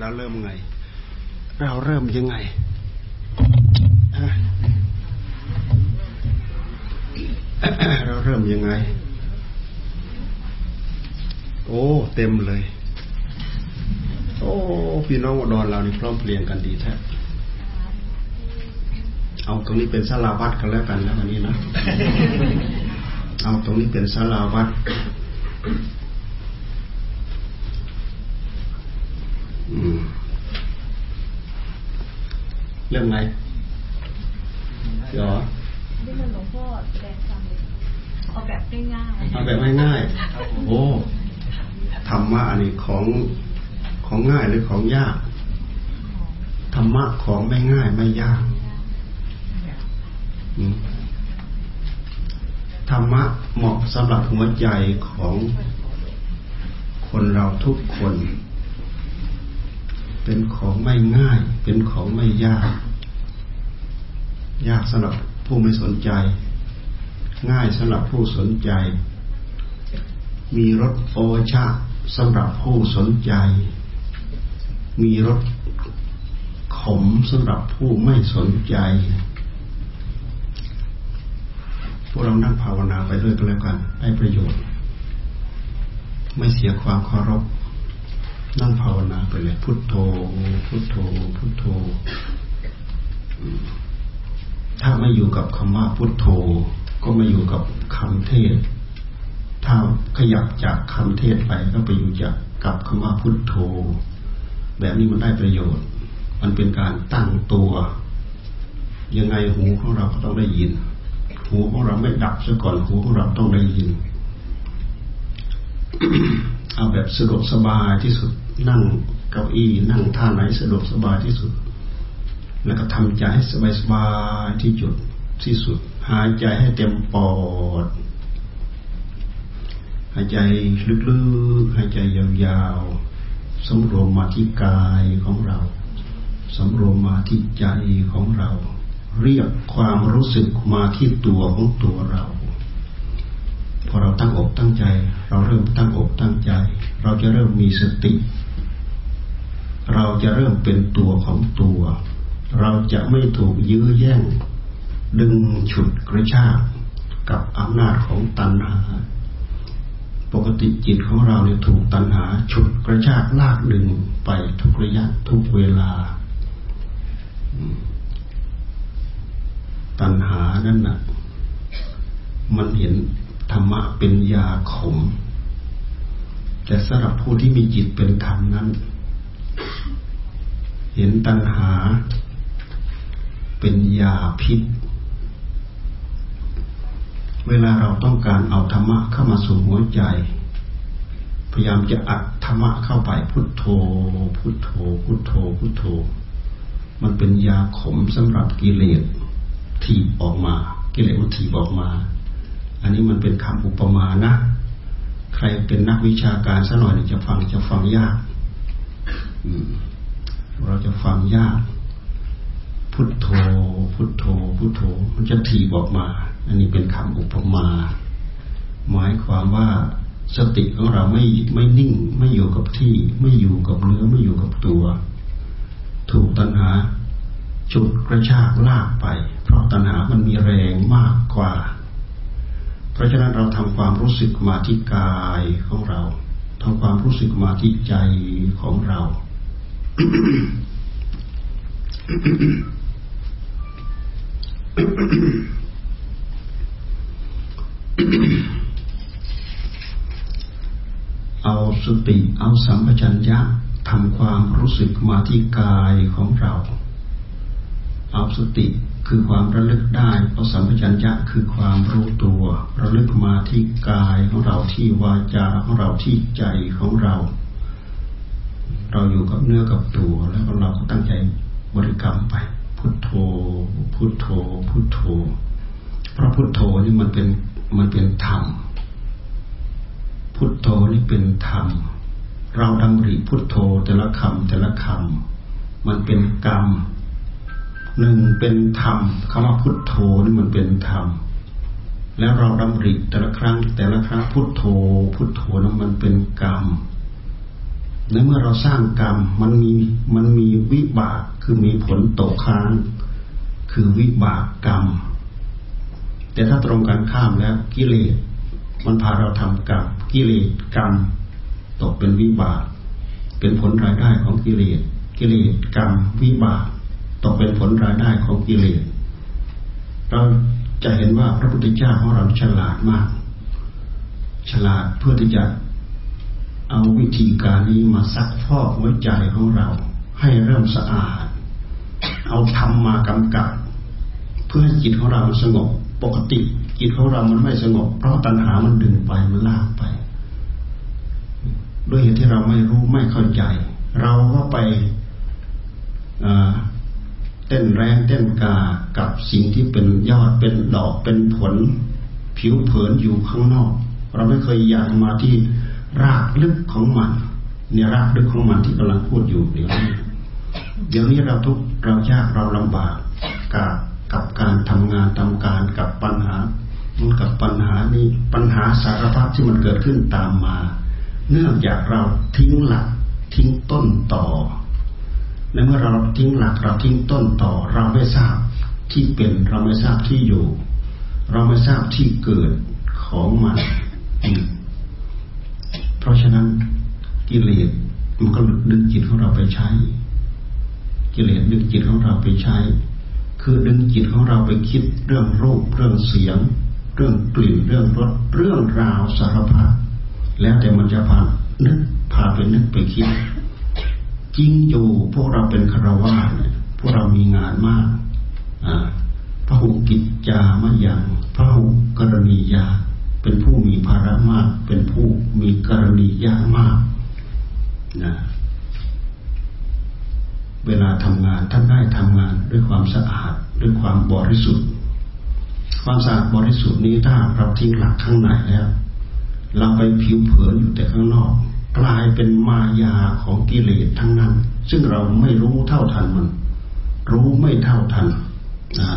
เราเริ่มไง เราเริ่มยังไงเราเริ่มยังไง โอ้ เต็มเลย โอ้ พี่น้องอุดรเรานี่พร้อมเพรียงกันดีแท้เอาตรงนี้เป็นสลาวัดกันแล้วกันแล้ววันนี้นะ เอาตรงนี้เป็นสลาวัด เรื่องไหนเหรอที่มันหลวงพ่อแดงฟังเอาแบบง่ายๆเอาแบบง่ายๆโอ้ธรรมะอันนี้ของของง่ายหรือของยากธรรมะของไม่ง่ายไม่ยากธรรมะเหมาะสำหรับหัวใจของคนเราทุกคน เป็นของไม่ง่าย เป็นของไม่ยาก ยากสำหรับผู้ไม่สนใจ ง่ายสำหรับผู้สนใจ มีรถโอชาสำหรับผู้สนใจ มีรถขมสำหรับผู้ไม่สนใจ พวกเรานั่งภาวนาไปด้วยกันแล้วกัน ได้ประโยชน์ ไม่เสียความเคารพ นั่งภาวนาไปเลยพุทโธ พุทโธ พุทโธ ถ้าไม่อยู่กับคำว่าพุทโธ ก็ไม่อยู่กับคำเทศ ถ้าขยับจากคำเทศไปก็ไปอยู่จากกับคำว่าพุทโธ แบบนี้มันได้ประโยชน์ มันเป็นการตั้งตัว ยังไงหูของเราก็ต้องได้ยิน หูของเราไม่ดับซะก่อน หูของเราต้องได้ยินเอาแบบสะดวกสบายที่สุด นั่งเก้าอี้นั่งท่าไหนสะดวกสบายที่สุด แล้วก็ทำใจให้สบายสบายที่จุดที่สุด หายใจให้เต็มปอด หายใจลึกๆ หายใจยาวๆสำรวมมาที่กายของเราสำรวมมาที่ใจของเรา เรียกความรู้สึกมาที่ตัวของตัวเราพอเราตั้งอกตั้งใจ เราเริ่มตั้งอกตั้งใจ เราจะเริ่มมีสติ เราจะเริ่มเป็นตัวของตัว เราจะไม่ถูกยื้อแย่ง ดึงฉุดกระชากกับอำนาจของตัณหา ปกติจิตของเราเนี่ยถูกตัณหา ฉุดกระชากลากดึงไปทุกระยะทุกเวลา ตัณหานั่นน่ะมันเห็นธรรมะเป็นยาขม แต่สำหรับผู้ที่มีจิตเป็นธรรมนั้น เห็นตัณหา เป็นยาพิษ เวลาเราต้องการเอาธรรมะเข้ามาสู่หัวใจ พยายามจะอัดธรรมะเข้าไปพุทโธ พุทโธ พุทโธ พุทโธ มันเป็นยาขมสำหรับกิเลสถีบออกมา กิเลสมันถีบออกมา อันนี้มันเป็นคำอุปมานะ ใครเป็นนักวิชาการสักหน่อยจะฟังจะฟังยาก เราจะฟังยาก พุทโธ พุทโธ พุทโธ มันจะถีบออกมา อันนี้เป็นคำอุปมา หมายความว่าสติของเราไม่ไม่นิ่ง ไม่อยู่กับที่ ไม่อยู่กับเนื้อไม่อยู่กับตัว ถูกตัณหาจุดกระชากลากไป เพราะตัณหามันมีแรงมากกว่า เพราะฉะนั้นเราทำความรู้สึกมาที่กายของเราทำความรู้สึกมาที่ใจของเรา เอาสติเอาสัมปชัญญะทำความรู้สึกมาที่กายของเรา เอาสติคือความระลึกได้เอาสัมปชัญญะคือความรู้ตัว ระลึกมาที่กายของเราที่วาจาของเราที่ใจของเรา เราอยู่กับเนื้อกับตัวแล้วเราก็ตั้งใจบริกรรมไป พุทโธ พุทโธ พุทโธ เพราะพุทโธนี่มันเป็นมันเป็นธรรม พุทโธนี่เป็นธรรม เราดำริพุทโธแต่ละคำแต่ละคำมันเป็นกรรมหนึ่งเป็นธรรมคำว่าพุทโธนี่มันเป็นธรรมแล้วเราดำริแต่ละครั้งแต่ละครั้งพุทโธ พุทโธนั้นมันเป็นกรรม ในเมื่อเราสร้างกรรมมันมีมันมีวิบากคือมีผลตกค้าง คือวิบากกรรม แต่ถ้าตรงกันข้ามแล้วกิเลสมันพาเราทำกรรมกิเลสกรรม ตกเป็นวิบาก เป็นผลรายได้ของกิเลสกิเลสกรรมวิบากตกเป็นผลรายได้ของกิเลสเราจะเห็นว่าพระพุทธเจ้าของเราฉลาดมาก ฉลาดเพื่อที่จะ เอาวิธีการนี้มาซักฟอกหัวใจของเรา ให้เริ่มสะอาด เอาธรรมมากำกับ เพื่อให้จิตของเราสงบ ปกติจิตของเรามันไม่สงบ เพราะตัณหามันดึงไปมันลากไป ด้วยเหตุที่เราไม่รู้ไม่เข้าใจ เราก็ไปเต้นแรงเต้นกากับสิ่งที่เป็นยอดเป็นดอกเป็นผล ผิวเผินอยู่ข้างนอก เราไม่เคยอยากมาที่ รากลึกของมันเนี่ยรากลึกของมันที่กำลังพูดอยู่เดี๋ยวนี้เดี๋ยวนี้เราทุกเรายากเราลำบากกับกับการทำงานทำการกับปัญหามันกับปัญหานี้ปัญหาสารพัดที่มันเกิดขึ้นตามมา เนื่องจากเราทิ้งหลักทิ้งต้นต่อในเมื่อเราทิ้งหลักเราทิ้งต้นต่อ เราไม่ทราบที่เป็นเราไม่ทราบที่อยู่ เราไม่ทราบที่เกิดของมัน เพราะฉะนั้นกิเลสมันก็ดึงจิตของเราไปใช้ กิเลสดึงจิตของเราไปใช้ คือดึงจิตของเราไปคิดเรื่องรูปเรื่องเสียง เรื่องกลิ่นเรื่องรสเรื่องราวสารพัดแล้วแต่มันจะพานึกพาไปนึกไปคิด จริงอยู่พวกเราเป็นคารวะเนี่ยพวกเรามีงานมากพระหุกิจจามยังพระหุกรณียา เป็นผู้มีภาระมาก เป็นผู้มีกรณียามากนะเวลาทำงานท่านได้ทำงานด้วยความสะอาดด้วยความบริสุทธิ์ ความสะอาดบริสุทธิ์นี้ถ้าเราทิ้งหลักข้างในแล้ว เราไปผิวเผินอยู่แต่ข้างนอก กลายเป็นมายาของกิเลสทั้งนั้น ซึ่งเราไม่รู้เท่าทันมัน รู้ไม่เท่าทันนะ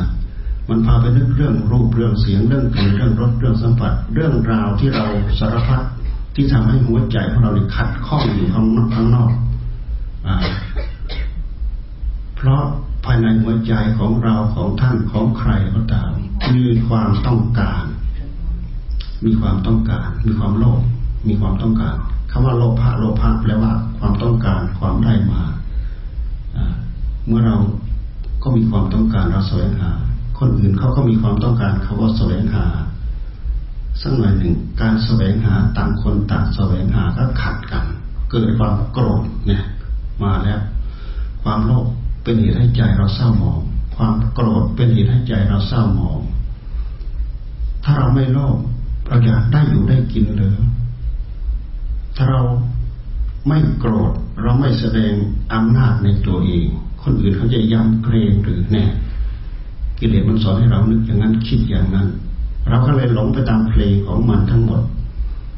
มันพาไปนึกเรื่องรูปเรื่องเสียงเรื่องกลิ่นเรื่องรสเรื่องสัมผัส เรื่องราวที่เราสารพัดที่ทำให้หัวใจของเราเนี่ยขัดข้องอยู่ข้างนอกข้างนอกอเพราะภายในหัวใจของเราของท่านของใครก็ตาม มีความต้องการ มีความต้องการ มีความโลภมีความต้องการคำว่าโลภะโลภะแปลว่า ความต้องการความได้มาเมื่อเราก็มีความต้องการเราแสวงหา คนอื่นเขาก็มีความต้องการเขาก็แสวงหาสักหน่อยหนึ่งการแสวงหาต่างคนต่างแสวงหาก็ขัดกัน เกิดความโกรธเนี่ยมาแล้ว ความโลภเป็นเหตุให้ใจเราเศร้าหมอง ความโกรธเป็นเหตุให้ใจเราเศร้าหมอง ถ้าเราไม่โลภเราอยากได้อยู่ได้กินหรือถ้าเราไม่โกรธเราไม่แสดงอำนาจในตัวเอง คนอื่นเขาจะยำเกรงหรือแน่ กิเลสมันสอนให้เรานึกอย่างนั้นคิดอย่างนั้น เราก็เลยหลงไปตามเพลงของมันทั้งหมด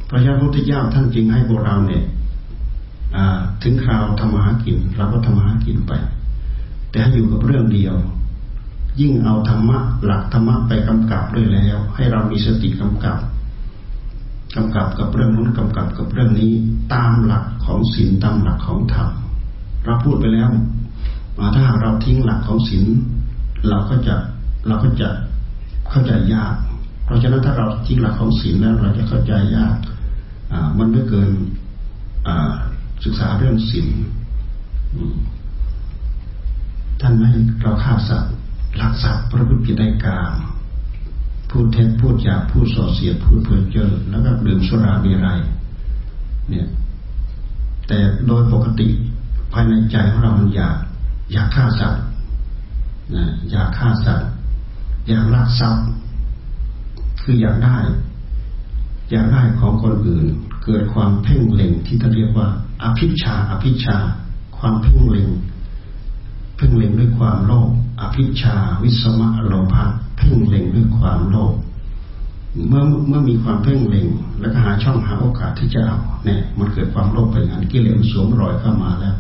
พระเจ้าพุทธเจ้าท่านจึงให้พวกเราเนี่ยถึงคราวทำมาหากินเราก็ทำมาหากินไป แต่ให้อยู่กับเรื่องเดียว ยิ่งเอาธรรมะหลักธรรมะไปกำกับด้วยแล้ว ให้เรามีสติกำกับกำกับกับเรื่องนู้นกำกับกับเรื่องนี้ ตามหลักของศีลตามหลักของธรรมเราพูดไปแล้วถ้าหากเราทิ้งหลักของศีล เราก็จะเราก็จะเข้าใจยาก เพราะฉะนั้นถ้าเราทิ้งหลักของศีลแล้วเราจะเข้าใจยากอ่ามันไม่เกินอ่าศึกษาเรื่องศีลท่านให้เราฆ่าสัตว์ลักทรัพย์ประพฤติผิดในกามพูดเท็จพูดหยาพูดส่อเสียดพูดเพ้อเจ้อแล้วก็ดื่มสุราเบีไรเนี่ย แต่โดยปกติภายในใจของเรามันอยากอยากฆ่าสัตว์ นะอยากฆ่าสัตว์อยากลักทรัพย์คืออยากได้ อยากได้ของคนอื่น เกิดความเพ่งเล็งที่ท่านเรียกว่า อภิชา อภิชา ความเพ่งเล็ง เพ่งเล็งด้วยความโลภอภิชา วิสมะโลภะเพ่งเล็งด้วยความโลภเมื่อเมื่อมีความเพ่งเล็ง แล้วก็หาช่องหาโอกาสที่จะเอาเนี่ยมันเกิดความโลภไปงั้นกิเลสสวมรอยเข้ามาแล้ว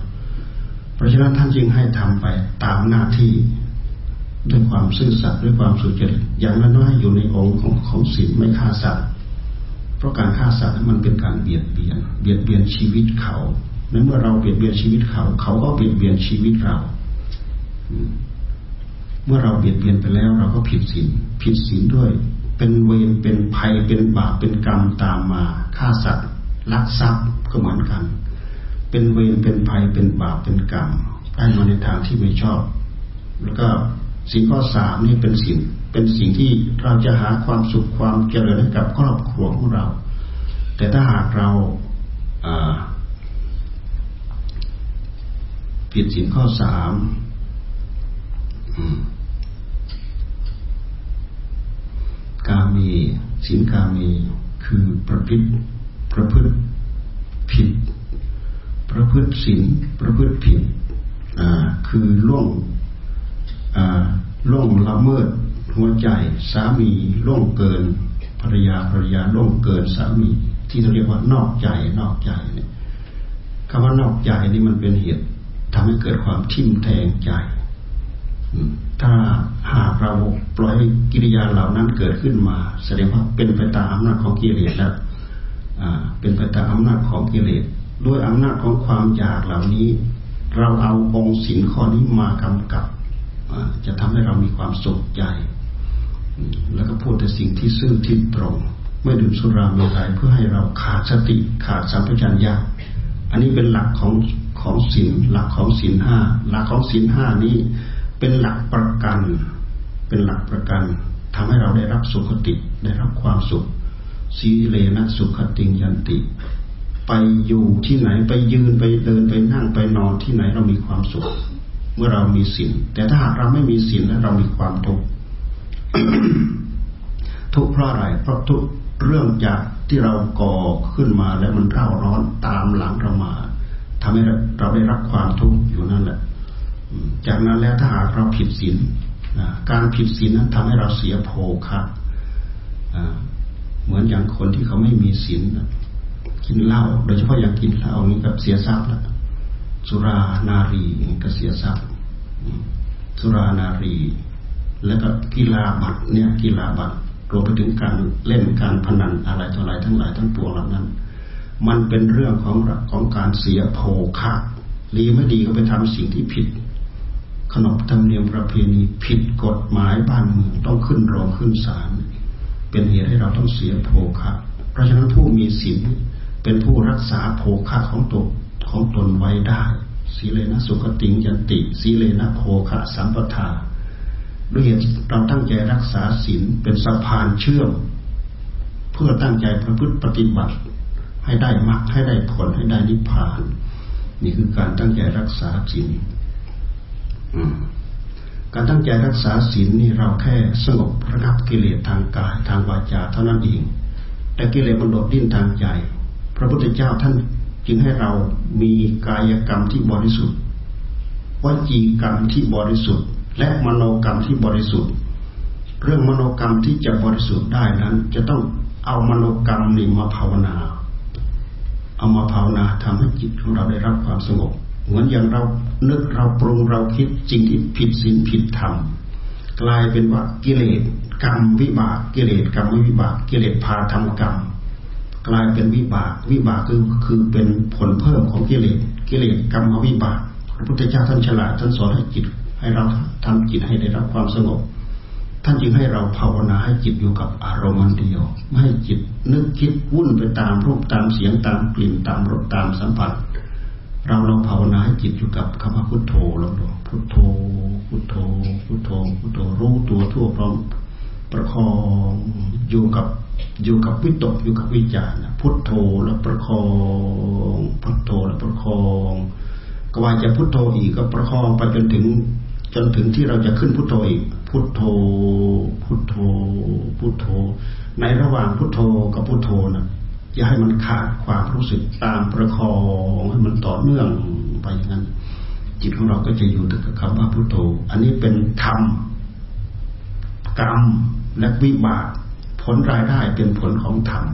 เพราะฉะนั้นท่านจึงให้ทำไปตามหน้าที่ ด้วยความซื่อสัตย์ด้วยความสุจริตอย่างน้อยๆอยู่ในองค์ของของศีลไม่ฆ่าสัตว์เพราะการฆ่าสัตว์มันเป็นการเบียดเบียน เบียดเบียนชีวิตเขาในเมื่อเราเปลี่ยนเบียนชีวิตเขา เขาก็เบียนเบียนชีวิตเรา เมื่อเราเบียดเบียนไปแล้วเราก็ผิดศีลผิดศีลด้วย เป็นเวรเป็นภัยเป็นบาปเป็นกรรมตามมาฆ่าสัตว์ลักทรัพย์ก็เหมือนกัน เป็นเวรเป็นภัยเป็นบาปเป็นกรรมได้มาในทางที่ไม่ชอบ แล้วก็ สิ่งข้อสามนี่เป็นสิ่งเป็นสิ่งที่เราจะหาความสุขความเจริญให้กับครอบครัวของเรา แต่ถ้าหากเราผิดสิ่งข้อสามกามีสินกามีคือประพฤติประพฤติผิด ประพฤติสินประพฤติผิดคือล่วง ล่วงละเมิดหัวใจสามีล่วงเกินภรรยาภรรยาล่วงเกินสามี ที่เราเรียกว่านอกใจนอกใจเนี่ยคำว่านอกใจนี่มันเป็นเหตุทำให้เกิดความทิ่มแทงใจถ้าหากเราปล่อยกิริยาเหล่านั้นเกิดขึ้นมา แสดงว่าเป็นไปตามอำนาจของกิเลสแล้วเป็นไปตามอำนาจของกิเลสด้วยอำนาจของความอยากเหล่านี้ เราเอาองค์ศีลข้อนี้มากำกับ จะทำให้เรามีความสุขใจ แล้วก็พูดแต่สิ่งที่ซื่อที่ตรง ไม่ดื่มสุราเมรัยเพื่อให้เราขาดสติขาดสัมปชัญญะอันนี้เป็นหลักของของศีลหลักของศีลห้าหลักของศีลห้านี้เป็นหลักประกัน เป็นหลักประกันทำให้เราได้รับสุขติได้รับความสุขสีเลนะสุขติยันติ ไปอยู่ที่ไหนไปยืนไปเดินไปนั่งไปนอนที่ไหนเรามีความสุข มื่อเรามีศีลแต่ถ้าหากเราไม่มีศีลแล้วเรามีความทุกข์ทุกข์เพราะอะไรเพราะทุกเรื่องจากที่เราก่อขึ้นมาแล้วมันเร่าร้อนตามหลังเรามาทำให้เราได้รับความทุกข์อยู่นั่นแหละจากนั้นแล้วถ้าหากเราผิดศีลการผิดศีลนั้นทำให้เราเสียโภคะเหมือนอย่างคนที่เขาไม่มีศีลกินเหล้าโดยเฉพาะอย่างกินเหล้านี่กับเสียทรัพย์ละ สุรานารีก็เสียทรัพย์สุรานารี แล้วก็กีฬาบัตรเนี่ยกีฬาบัตรรวมไปถึงการเล่นการพนันอะไรต่ออะไรทั้งหลายทั้งปวงเหล่านั้น มันเป็นเรื่องของของการเสียโภคะดีไม่ดีก็ไปทำสิ่งที่ผิด ขนบธรรมเนียมประเพณีผิดกฎหมายบ้านเมืองต้องขึ้นโรงขึ้นศาลเป็นเหตุให้เราต้องเสียโภคะ เพราะฉะนั้นผู้มีศีลเป็นผู้รักษาโภคะของตน ของตนไว้ได้สีเลนะสุขติงยันติสีเลนะโภคะสัมปทาด้วยเหตุเราตั้งใจรักษาศีลเป็นสะพานเชื่อม เพื่อตั้งใจประพฤติปฏิบัติ ให้ได้มรรคให้ได้ผลให้ได้นิพพาน นี่คือการตั้งใจรักษาศีลการตั้งใจรักษาศีลนี่เราแค่สงบระงับกิเลสทางกายทางวาจาเท่านั้นเอง แต่กิเลสมันโดดดิ้นทางใจ พระพุทธเจ้าท่าน จึงให้เรามีกายกรรมที่บริสุทธิ์วจีกรรมที่บริสุทธิ์ และมโนกรรมที่บริสุทธิ์ เรื่องมโนกรรมที่จะบริสุทธิ์ได้นั้น จะต้องเอามโนกรรมนี่มาภาวนา เอามาภาวนาทำให้จิตของเราได้รับความสงบเหมือนอย่างเรานึกเราปรุงเราคิดจริงที่ผิดศีลผิดธรรมกลายเป็นว่ากิเลสกรรมวิบากกิเลสกรรมวิบากกิเลสพาทำกรรม กลายเป็นวิบาก วิบากคือคือเป็นผลเพิ่มของกิเลสกิเลสกรรมวิบากพระพุทธเจ้าท่านฉลาดท่านสอนให้จิต ให้เราทำจิตให้ได้รับความสงบ ท่านจึงให้เราภาวนาให้จิตอยู่กับอารมณ์เดียวไม่ให้จิตนึกคิดวุ่นไปตามรูปตามเสียงตามกลิ่นตามรสตามสัมผัส เราลองภาวนาให้จิตอยู่กับคำว่าพุทโธลองดูพุทโธพุทโธพุทโธพุทโธรู้ตัวทั่วพร้อมประคองอยู่กับ อยู่กับวิตกอยู่กับวิจารณ์พุทโธแล้วประคองพุทโธแล้วประคองก็ว่าจะพุทโธอีกก็ประคองไปจนถึง จนถึงที่เราจะขึ้นพุทโธอีกพุทโธ พุทโธ พุทโธ ในระหว่างพุทโธกับพุทโธนะอย่าให้มันขาดความรู้สึกตามประคองให้มันต่อเนื่องไปอย่างนั้น จิตของเราก็จะอยู่กับคำว่าพุทโธ อันนี้เป็นธรรมกรรมและวิบาก ลรายได้เป็นผลของธรรม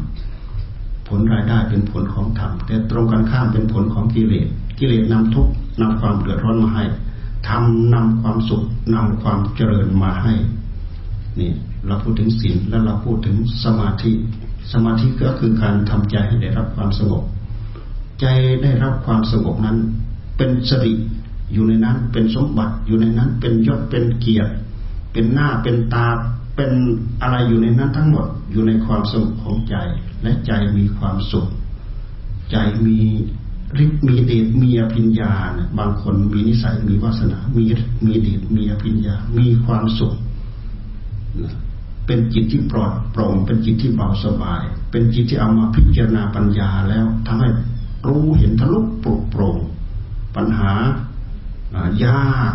ผลรายได้เป็นผลของธรรมแต่ตรงกันข้ามเป็นผลของกิเลสกิเลสนำทุกข์นำความเดือดร้อนมาให้ทำนำความสุขนำความเจริญมาให้นี่เราพูดถึงศีลแล้วเราพูดถึงสมาธิ สมาธิก็คือการทำใจให้ได้รับความสงบ ใจได้รับความสงบนั้น เป็นสริอยู่ในนั้นเป็นสมบัติอยู่ในนั้นเป็นยศเป็นเกียรติ เป็นหน้าเป็นตา เป็นอะไรอยู่ในนั้นทั้งหมดอยู่ในความสงบของใจ และใจมีความสุข ใจมีฤทธิ์มีเดชมีอภิญญาเนี่ยบางคนมีนิสัยมีวาสนา มีมีเดชมีอภิญญา มีความสุขเป็นจิตที่ปลอดโปร่ง เป็นจิตที่เบาสบาย เป็นจิตที่เอามาพิจารณาปัญญาแล้วทำให้รู้เห็นทะลุปลุกโปร่ง ปัญหายาก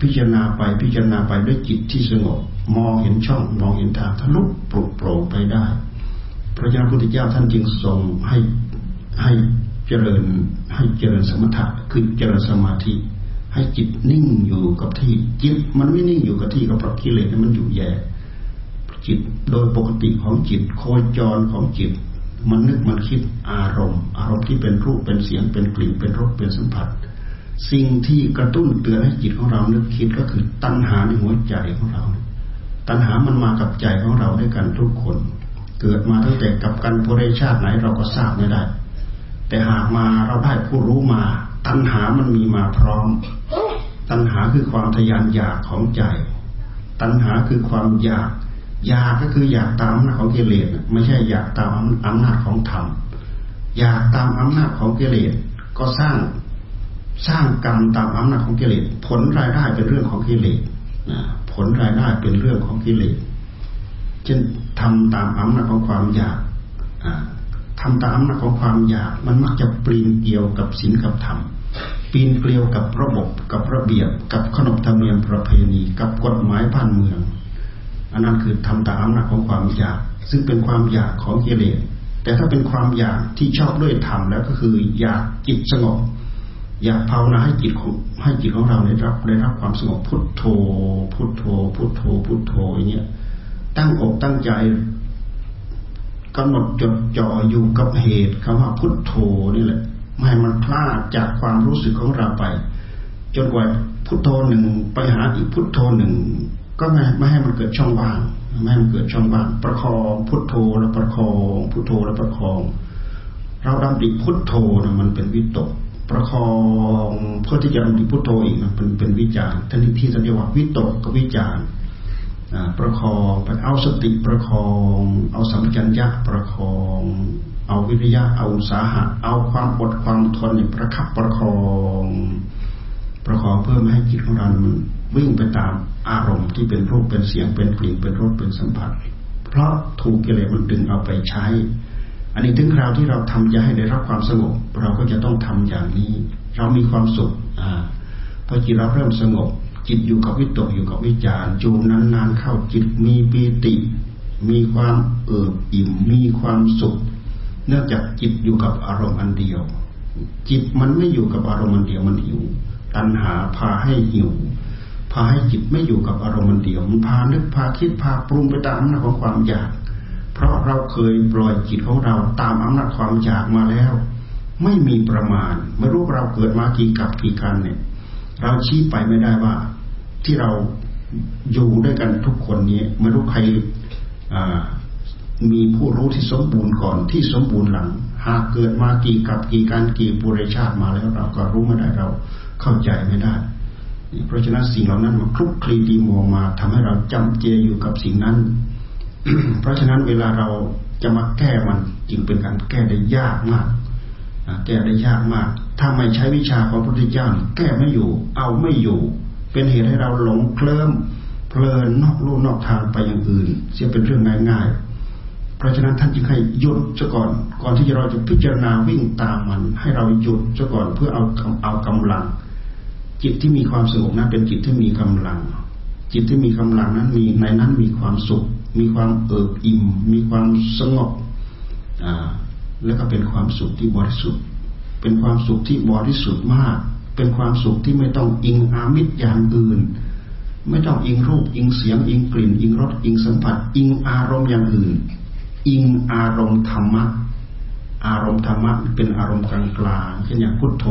พิจารณาไปพิจารณาไปด้วยจิตที่สงบ มองเห็นช่องมองเห็นทางทะลุปลุกโปร่งไปได้ พระเจ้าพุทธเจ้าท่านจึงทรงให้ให้เจริญให้เจริญสมถะคือเจริญสมาธิ ให้จิตนิ่งอยู่กับที่จิตมันไม่นิ่งอยู่กับที่ก็เพราะกิเลสมันอยู่แย่จิตโดยปกติของจิตโคจรของจิต มันนึกมันคิดอารมณ์ อารมณ์ที่เป็นรูปเป็นเสียงเป็นกลิ่นเป็นรสเป็นสัมผัส สิ่งที่กระตุ้นเตือนให้จิตของเรานึกคิดก็คือตัณหาในหัวใจของเรา ตัณหามันมากับใจของเราด้วยกันทุกคน เกิดมาตั้งแต่กับกันโพเรชาติไหนเราก็ทราบไม่ได้ แต่หากมาเราได้ผู้รู้มา ตัณหามันมีมาพร้อม ตัณหาคือความทยานอยากของใจ ตัณหาคือความอยาก อยากก็คืออยากตามอำนาจของกิเลสไม่ใช่อยากตามอำนาจของธรรมอยากตามอำนาจของกิเลสก็สร้างสร้างกรรมตามอำนาจของกิเลสผลรายได้เป็นเรื่องของกิเลส ผลรายได้เป็นเรื่องของกิเลสเช่นทำตามอำนาจของความอยากทำตามอำนาจของความอยาก มันมักจะปีนเกี่ยวกับศีลกับธรรมปีนเกลียวกับระบบกับระเบียบ กับขนบธรรมเนียมประเพณี กับกฎหมายบ้านเมือง อันนั้นคือทำตามอำนาจของความอยาก ซึ่งเป็นความอยากของกิเลสแต่ถ้าเป็นความอยากที่ชอบด้วยธรรมแล้วก็คืออยากจิตสงบ อยากภาวนาให้จิตของให้จิตของเราได้รับได้รับความสงบพุทโธ พุทโธ พุทโธ พุทโธอย่างเงี้ยตั้งอกตั้งใจกำหนดจดจ่ออยู่กับเหตุคำว่าพุทโธนี่แหละไม่ให้มันคลาดจากความรู้สึกของเราไป จนกว่าพุทโธหนึ่งไปหาอีกพุทโธหนึ่งก็ไม่ไม่ให้มันเกิดช่องว่างไม่ให้มันเกิดช่องว่างประคองพุทโธแล้วประคองพุทโธแล้วประคอง เราดำดิพุทโธนะมันเป็นวิตก ประคองเพื่อที่จะดำดิพุทโธอีกนเป็นเป็นวิจารท่านที่ที่สัญญาวิตกกับวิจารประคองไปเอาสติประคอง เอาสัมผัญญะประคอง เอาวิริยะเอาสาหะ เอาความอดความทนประคับประคอง ประคองเพื่อไม่ให้จิตของเรามันวิ่งไปตามอารมณ์ที่เป็นรูปเป็นเสียงเป็นกลิ่นเป็นรสเป็นสัมผัส เพราะถูกกิเลสมันดึงเอาไปใช้ อันนี้ถึงคราวที่เราทำจะให้ได้รับความสงบ เราก็จะต้องทำอย่างนี้ เรามีความสุขอ่าพอจิตเราเริ่มสงบ จิตอยู่กับวิตกอยู่กับวิจารอยู่นานๆเข้าจิตมีปีติ มีความเอิบอิ่มมีความสุข เนื่องจากจิตอยู่กับอารมณ์อันเดียว จิตมันไม่อยู่กับอารมณ์อันเดียวมันหิว ตัณหาพาให้หิวพาให้จิตไม่อยู่กับอารมณ์อันเดียวมันพานึกพาคิดพาปรุงไปตามอำนาจของความอยาก เพราะเราเคยปล่อยจิตของเราตามอำนาจความอยากมาแล้ว ไม่มีประมาณ ไม่รู้เราเกิดมากี่กับกี่กันเนี่ย เราชี้ไปไม่ได้ว่า ที่เราอยู่ด้วยกันทุกคนนี้ไม่รู้ใครมีผู้รู้ที่สมบูรณ์ก่อนที่สมบูรณ์หลัง หากเกิดมากี่กับกี่การกี่ปุเรชาติมาแล้วเราก็รู้ไม่ได้เราเข้าใจไม่ได้ เพราะฉะนั้นสิ่งเหล่านั้นมาคลุกคลีดีโมมาทำให้เราจำเจอยู่กับสิ่งนั้น เพราะฉะนั้นเวลาเราจะมาแก้มันจึงเป็นการแก้ได้ยากมากแก้ได้ยากมาก ถ้าไม่ใช้วิชาของพระพุทธเจ้าแก้ไม่อยู่ เอาไม่อยู่ เป็นเหตุให้เราหลงเคลิ้มเพลินนอกลู่นอกทางไปอย่างอื่น เสียเป็นเรื่องง่ายๆ เพราะฉะนั้นท่านจึงให้หยุดซะก่อน ก่อนที่เราจะพิจารณาวิ่งตามมัน ให้เราหยุดซะก่อนเพื่อเอาเอากำลัง จิตที่มีความสงบนั้นเป็นจิตที่มีกำลัง จิตที่มีกำลังนั้นมีในนั้นมีความสุข มีความเอิบอิ่ม มีความสงบแล้วก็เป็นความสุขที่บริสุทธิ์ เป็นความสุขที่บริสุทธิ์มาก เป็นความสุขที่ไม่ต้องอิงอามิตรอย่างอื่น ไม่ต้องอิงรูป อิงเสียง อิงกลิ่น อิงรส อิงสัมผัส อิงอารมณ์อย่างอื่น อิงอารมณ์ธรรมะ อารมณ์ธรรมะเป็นอารมณ์กลางกลางเช่นอย่างพุทโธ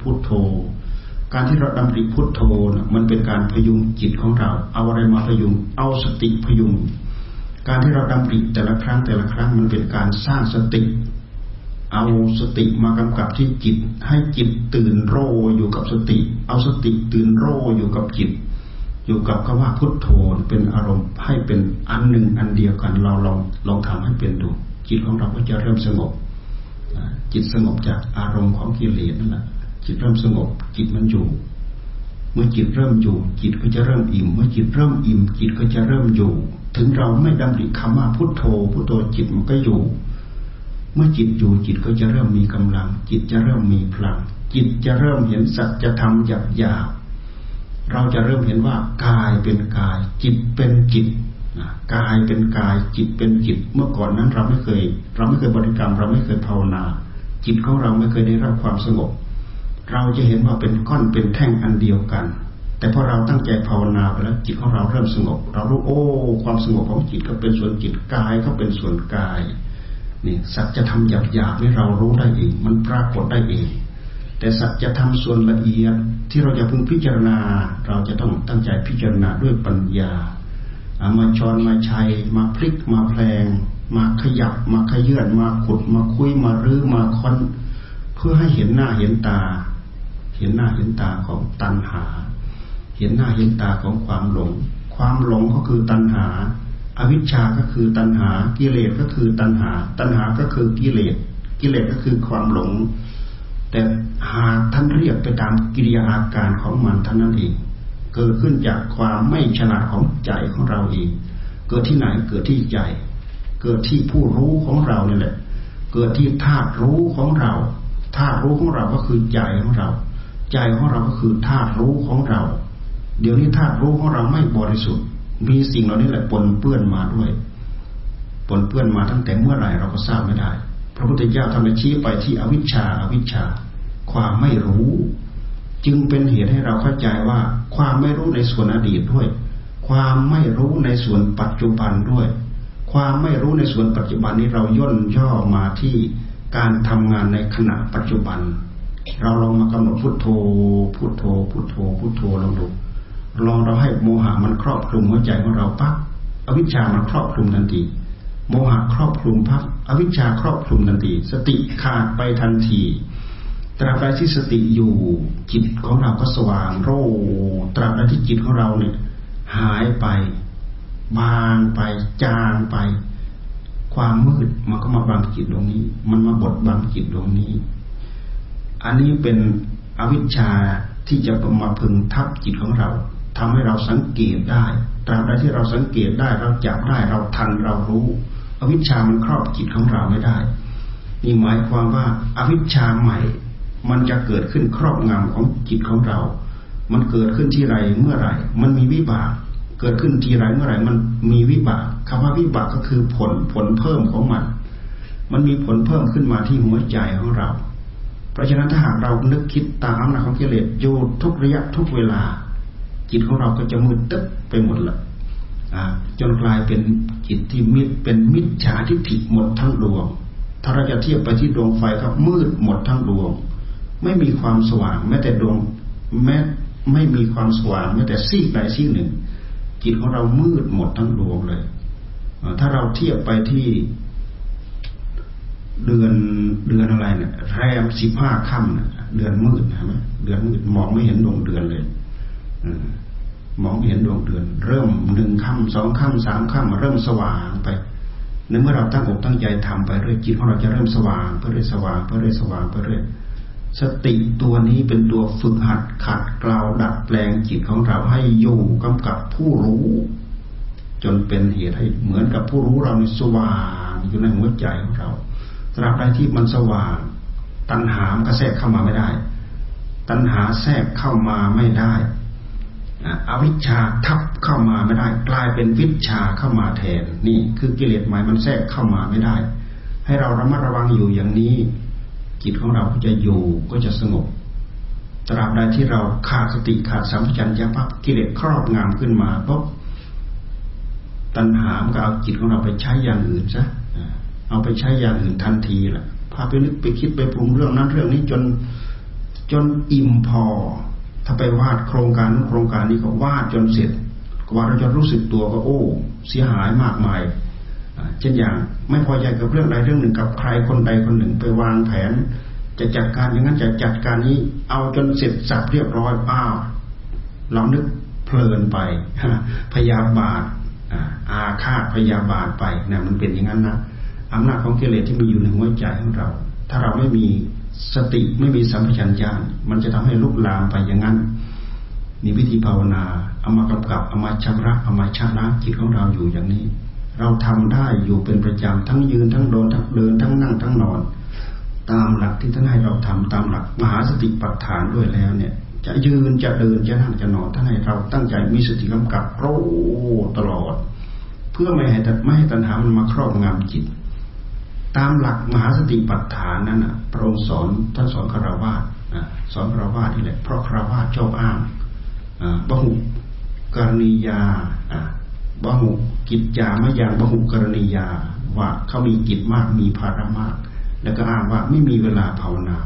พุทโธ การที่เราดำริพุทโธนะมันเป็นการพยุงจิตของเรา เอาอะไรมาพยุง เอาสติพยุง การที่เราดำริแต่ละครั้งแต่ละครั้งมันเป็นการสร้างสติ เอาสติมากำกับที่จิต ให้จิตตื่นโรอยู่กับสติ เอาสติตื่นโรอยู่กับจิต อยู่กับคำว่าพุทโธเป็นอารมณ์ให้เป็นอันหนึ่งอันเดียวกัน เราลองลองทำให้เป็นดู จิตของเราก็จะเริ่มสงบจิตสงบจากอารมณ์ของกิเลสนั่นแหละ จิตเริ่มสงบ จิตมันอยู่ เมื่อจิตเริ่มอยู่ จิตก็จะเริ่มอิ่ม เมื่อจิตเริ่มอิ่ม จิตก็จะเริ่มอยู่ ถึงเราไม่ดำริคำว่าพุทโธพุทโธจิตมันก็อยู่ เมื่อจิตอยู่จิตก็จะเริ่มมีกำลัง จิตจะเริ่มมีพลัง จิตจะเริ่มเห็นสัจธรรมหยาบหยาบเราจะเริ่มเห็นว่ากายเป็นกาย จิตเป็นจิตกายเป็นกาย จิตเป็นจิต เมื่อก่อนนั้นเราไม่เคย เราไม่เคยบริกรรม เราไม่เคยภาวนา จิตของเราไม่เคยได้รับความสงบ เราจะเห็นว่าเป็นก้อนเป็นแท่งอันเดียวกัน แต่พอเราตั้งใจภาวนาไปแล้วจิตของเราเริ่มสงบ เรารู้โอ้ ความสงบของจิตก็เป็นส่วนจิตกายก็เป็นส่วนกายนี่สัจธรรมหยาบหยาบนี่เรารู้ได้เอง มันปรากฏได้เอง แต่สัจธรรมส่วนละเอียดที่เราจะพึงพิจารณา เราจะต้องตั้งใจพิจารณาด้วยปัญญาอามาชอนมาชัย มาพลิกมาแพลง มาขยับ มาขยื่นมาขุด มาคุยมารื้อมาค้น เพื่อให้เห็นหน้าเห็นตา เห็นหน้าเห็นตาของตัณหา เห็นหน้าเห็นตาของความหลง ความหลงก็คือตัณหา อวิชชาก็คือตัณหา กิเลสก็คือตัณหา ตัณหาก็คือกิเลส กิเลสก็คือความหลง แต่หากท่านเรียกไปตามกิริยาอาการของมันท่านนั้นเอง เกิดขึ้นจากความไม่ฉลาดของใจของเราเอง เกิดที่ไหนเกิดที่ใจ เกิดที่ผู้รู้ของเราเนี่ยแหละ เกิดที่ธาตุรู้ของเราธาตุรู้ของเราก็คือใจของเรา ใจของเราก็คือธาตุรู้ของเรา เดี๋ยวนี้ธาตุรู้ของเราไม่บริสุทธิ์ มีสิ่งเหล่านี้แหละปนเปื้อนมาด้วยปนเปื้อนมาตั้งแต่เมื่อไหร่เราก็ทราบไม่ได้ พระพุทธเจ้าทำชี้ไปที่อวิชชาอวิชชา ความไม่รู้ จึงเป็นเหตุให้เราเข้าใจว่า ความไม่รู้ในส่วนอดีตด้วย ความไม่รู้ในส่วนปัจจุบันด้วย ความไม่รู้ในส่วนปัจจุบันนี้เราย่นย่อมาที่การทำงานในขณะปัจจุบัน เราลองมากำหนดพุทโธ พุทโธ พุทโธ พุทโธลองดู ลองเราให้โมหะมันครอบคลุมหัวใจของเราปั๊บอวิชชามันครอบคลุมทันที โมหะครอบคลุมพับอวิชชาครอบคลุมทันที สติขาดไปทันทีตราบใดที่สติอยู่จิตของเราก็สว่างโรตราบใดที่จิตของเราเนี่ย หายไป บางไป จางไป ความมืดมันก็มาบังจิตตรงนี้ มันมาบดบังจิตตรงนี้ อันนี้เป็นอวิชชาที่จะมาพึงทับจิตของเราทำให้เราสังเกตได้ตราบใดที่เราสังเกตได้เราจับได้เราทันเรารู้ อวิชชามันครอบจิตของเราไม่ได้ นี่หมายความว่าอาวิชชาใหม่ มันจะเกิดขึ้นครอบงำของจิตของเรา มันเกิดขึ้นที่ไรเมื่อไรมันมีวิบากเกิดขึ้นที่ไรเมื่อไรมันมีวิบากคำว่าวิบากก็คือผลผลเพิ่มของมัน มันมีผลเพิ่มขึ้นมาที่หัวใจของเรา ราะฉะนั้นถ้าหากเรานึกคิดตามอำนาจของกิเลสอยู่ทุกระยะทุกเวลา จิตของเราก็จะมืดตึ๊บไปหมดละจนกลายเป็นจิตที่มิดเป็นมิจฉาทิฏฐิหมดทั้งดวง ถ้าเราจะเทียบไปที่ดวงไฟก็มืดหมดทั้งดวง ไม่มีความสว่างแม้แต่ดวงแม้ไม่มีความสว่างแม้แต่ซีกใดซีกหนึ่ง จิตของเรามืดหมดทั้งดวงเลย ถ้าเราเทียบไปที่ เดือนเดือนอะไรเนี่ยแรมสิบห้าค่ำเนี่ยเดือนมืดใช่ไหมเดือนมืดมองไม่เห็นดวงเดือนเลยมองเห็นดวงเดือน เริ่มหนึ่งค่ำสองค่ำสามค่ำเริ่มสว่างไปในเมื่อเราตั้งอกตั้งใจทำไปเรื่อยจิตของเราจะเริ่มสว่างไปเรื่อยสว่างไปเรื่อยสว่างไปเรื่อยสติตัวนี้เป็นตัวฝึกหัดขัดเกลาดัดแปลงจิตของเราให้อยู่กำกับผู้รู้ จนเป็นเหตุให้เหมือนกับผู้รู้เราในสว่างอยู่ในหัวใจของเรา ตราบใดที่มันสว่าง ตัณหามันก็แทรกเข้ามาไม่ได้ ตัณหาแทรกเข้ามาไม่ได้อวิชชาทับเข้ามาไม่ได้ กลายเป็นวิชาเข้ามาแทนนี่คือกิเลสใหม่มันแทรกเข้ามาไม่ได้ ให้เราระมัดระวังอยู่อย่างนี้ จิตของเราก็จะอยู่ก็จะสงบตราบใดที่เราขาดสติขาดสัมผัสัญญาปั๊บกิเลสครอบงำขึ้นมาปุ๊บตัณหามันก็เอาจิตของเราไปใช้อย่างอื่นซะ เอาไปใช้อย่างอื่นทันทีแหละพาไปนึกไปคิดไปปรุงเรื่องนั้นเรื่องนี้จนจนอิ่มพอ ถ้าไปวาดโครงการนู้นโครงการนี้ก็วาดจนเสร็จกว่าเราจะรู้สึกตัวก็โอ้เสียหายมากมายเช่นอย่างไม่พอใจกับเรื่องใดเรื่องหนึ่งกับใครคนใดคนหนึ่งไปวางแผน จะจัดการอย่างนั้นจะจัดการนี้ เอาจนเสร็จสับเรียบร้อยอ้าวเรานึกเพลินไปพยาบาทอาฆาตพยาบาทไปนะมันเป็นอย่างนั้นนะ อำนาจของกิเลสที่มีอยู่ในหัวใจของเรา ถ้าเราไม่มีสติไม่มีสัมผัสัญญาณมันจะทำให้ลุกลามไปอย่างนั้นนี่วิธีภาวนาเอามากำกับเอามาชำระเอามาชนะจิตของเราอยู่อย่างนี้ เราทำได้อยู่เป็นประจำทั้งยืนทั้งโดนทั้งเดินทั้งนั่งทั้งนอน ตามหลักที่ท่านให้เราทำตามหลักมหาสติปัฏฐานด้วยแล้วเนี่ย จะยืนจะเดินจะนั่งจะนอนท่านให้เราตั้งใจมีสติกำกับโรตลอด เพื่อไม่ให้ไม่ให้ตัณหามันมาครอบงำจิต ตามหลักมหาสติปัฏฐานนั้นนะพระองค์สอนท่านสอนคารวะสอนคารวะนี่แหละเพราะคารวะชอบอ้างบหุกรณียาบหุกิจจาม่อย่างบหุกรณียา ว่าเขามีกิจมากมีภาระมาก แล้วก็อ้างว่าไม่มีเวลาภาวนา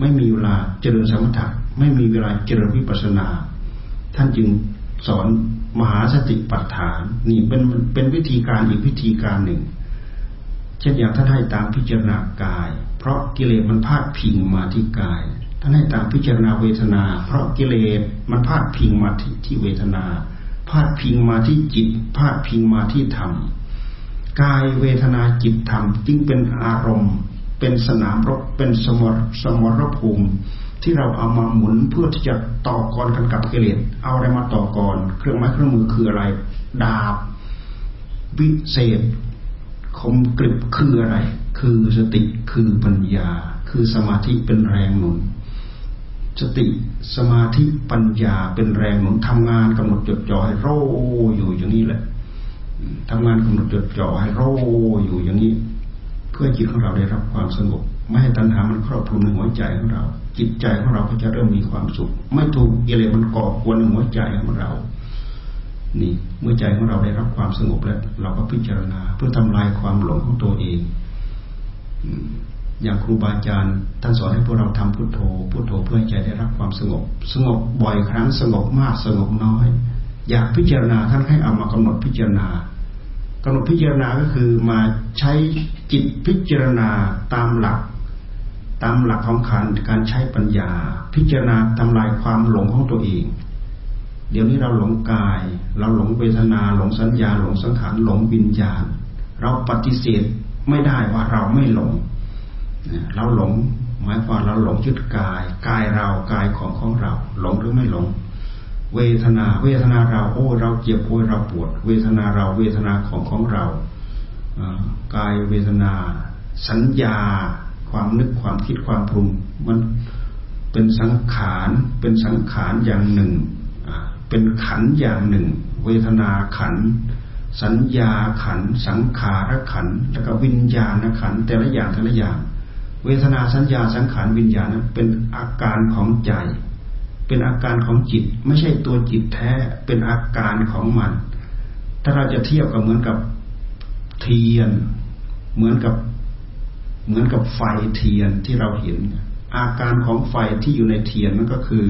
ไม่มีเวลาเจริญสมถะไม่มีเวลาเจริญวิปัสนา ท่านจึงสอนมหาสติปัฏฐานนี่เป็นเป็นวิธีการอีกวิธีการหนึ่ง เช่นอย่างท่านให้ตามพิจารณากาย เพราะกิเลสมันพาดพิงมาที่กาย ท่านให้ตามพิจารณาเวทนา เพราะกิเลสมันพาดพิงมาที่ที่เวทนา พาดพิงมาที่จิต พาดพิงมาที่ธรรมกายเวทนาจิตธรรมจึงเป็นอารมณ์ เป็นสนามรบเป็นสมรสมรภูมิที่เราเอามาหมุนเพื่อที่จะต่อกรกันกับกิเลสเอาอะไรมาต่อกร เครื่องไม้เครื่องมือคืออะไร ดาบ วิเศษ คมกริบคืออะไร คือสติคือปัญญา คือสมาธิเป็นแรงหนุน สติสมาธิปัญญาเป็นแรงหนุนทำงานกำหนดจดจ่อให้โรอยู่อย่างนี้แหละทำงานกำหนดจดจ่อให้โรอยู่อย่างนี้ เพื่อจิตของเราได้รับความสงบไม่ให้ตัณหามันครอบคลุมในหัวใจของเรา จิตใจของเราก็จะเริ่มมีความสุข ไม่ถูกกิเลสมันก่อกวนในหัวใจของเรา นี่เมื่อใจของเราได้รับความสงบแล้ว เราก็พิจารณา เพื่อทำลายความหลงของตัวเองอย่างครูบาอาจารย์ท่านสอนให้พวกเราทำพุทโธพุทโธเพื่อใจได้รับความสงบ สงบบ่อยครั้งสงบมากสงบน้อย อยากพิจารณาท่านให้เอามากำหนดพิจารณากำหนดพิจารณาก็คือมาใช้จิตพิจารณาตามหลัก ตามหลักของการการใช้ปัญญา พิจารณาทำลายความหลงของตัวเอง เดี๋ยวนี้เราหลงกาย เราหลงเวทนา หลงสัญญา หลงสังขารหลงวิญญาณ เราปฏิเสธไม่ได้ว่าเราไม่หลง เราหลงหมายความเราหลงยึดกายกายเรากายของของเรา หลงหรือไม่หลง เวทนา เวทนาเราโอ้เราเจ็บโอ้เราปวด เวทนาเราเวทนาของของเรากายเวทนา สัญญา ความนึกความคิดความปรุงมันเป็นสังขารเป็นสังขารอย่างหนึ่ง เป็นขันอย่างหนึ่ง เวทนาขัน สัญญาขัน สังขารขัน แล้วก็วิญญาณขัน แต่ละอย่างแต่ละอย่าง เวทนาสัญญาสังขารวิญญาณเป็นอาการของใจ เป็นอาการของจิต ไม่ใช่ตัวจิตแท้ เป็นอาการของมัน ถ้าเราจะเทียบกับเหมือนกับเทียน เหมือนกับเหมือนกับไฟเทียนที่เราเห็น อาการของไฟที่อยู่ในเทียนนั่นก็คือ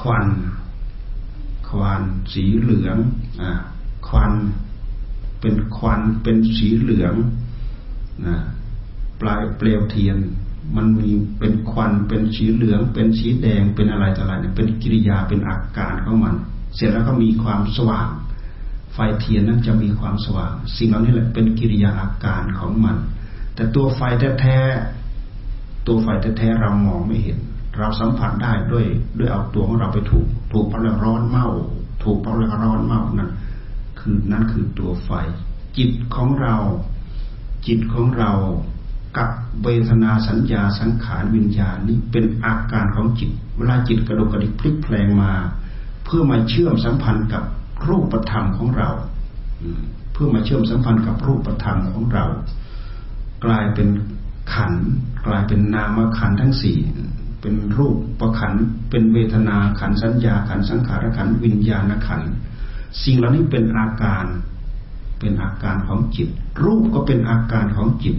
ควันควันสีเหลืองอ่าควันเป็นควันเป็นสีเหลืองนะปลายเปลวเทียน มันมีเป็นควันเป็นสีเหลือง เป็นสีแดงเป็นอะไรต่ออะไรเนี่ยเป็นกิริยาเป็นอาการของมัน เสร็จแล้วก็มีความสว่าง ไฟเทียนนั้นจะมีความสว่าง สิ่งเหล่านี้แหละเป็นกิริยาอาการของมัน แต่ตัวไฟแท้ๆตัวไฟแท้ๆเรามองไม่เห็น เราสัมผัสได้ด้วยด้วยเอาตัวของเราไปถูก ถูกเพราะเราร้อนเมา ถูกเพราะเราร้อนเมานั่นคือนั่นคือตัวไฟ จิตของเรา จิตของเรากับเวทนาสัญญาสังขารวิญญาณนี้เป็นอาการของจิต เวลาจิตกระดกกระดิกพลิกแปลงมา เพื่อมาเชื่อมสัมพันธ์กับรูปธรรมของเราเพื่อมาเชื่อมสัมพันธ์กับรูปธรรมของเรา กลายเป็นขัน กลายเป็นนามขันทั้งสี่ เป็นรูปประขัน เป็นเวทนาขันสัญญาขันสังขารขันวิญญาณขัน สิ่งเหล่านี้เป็นอาการ เป็นอาการของจิต รูปก็เป็นอาการของจิต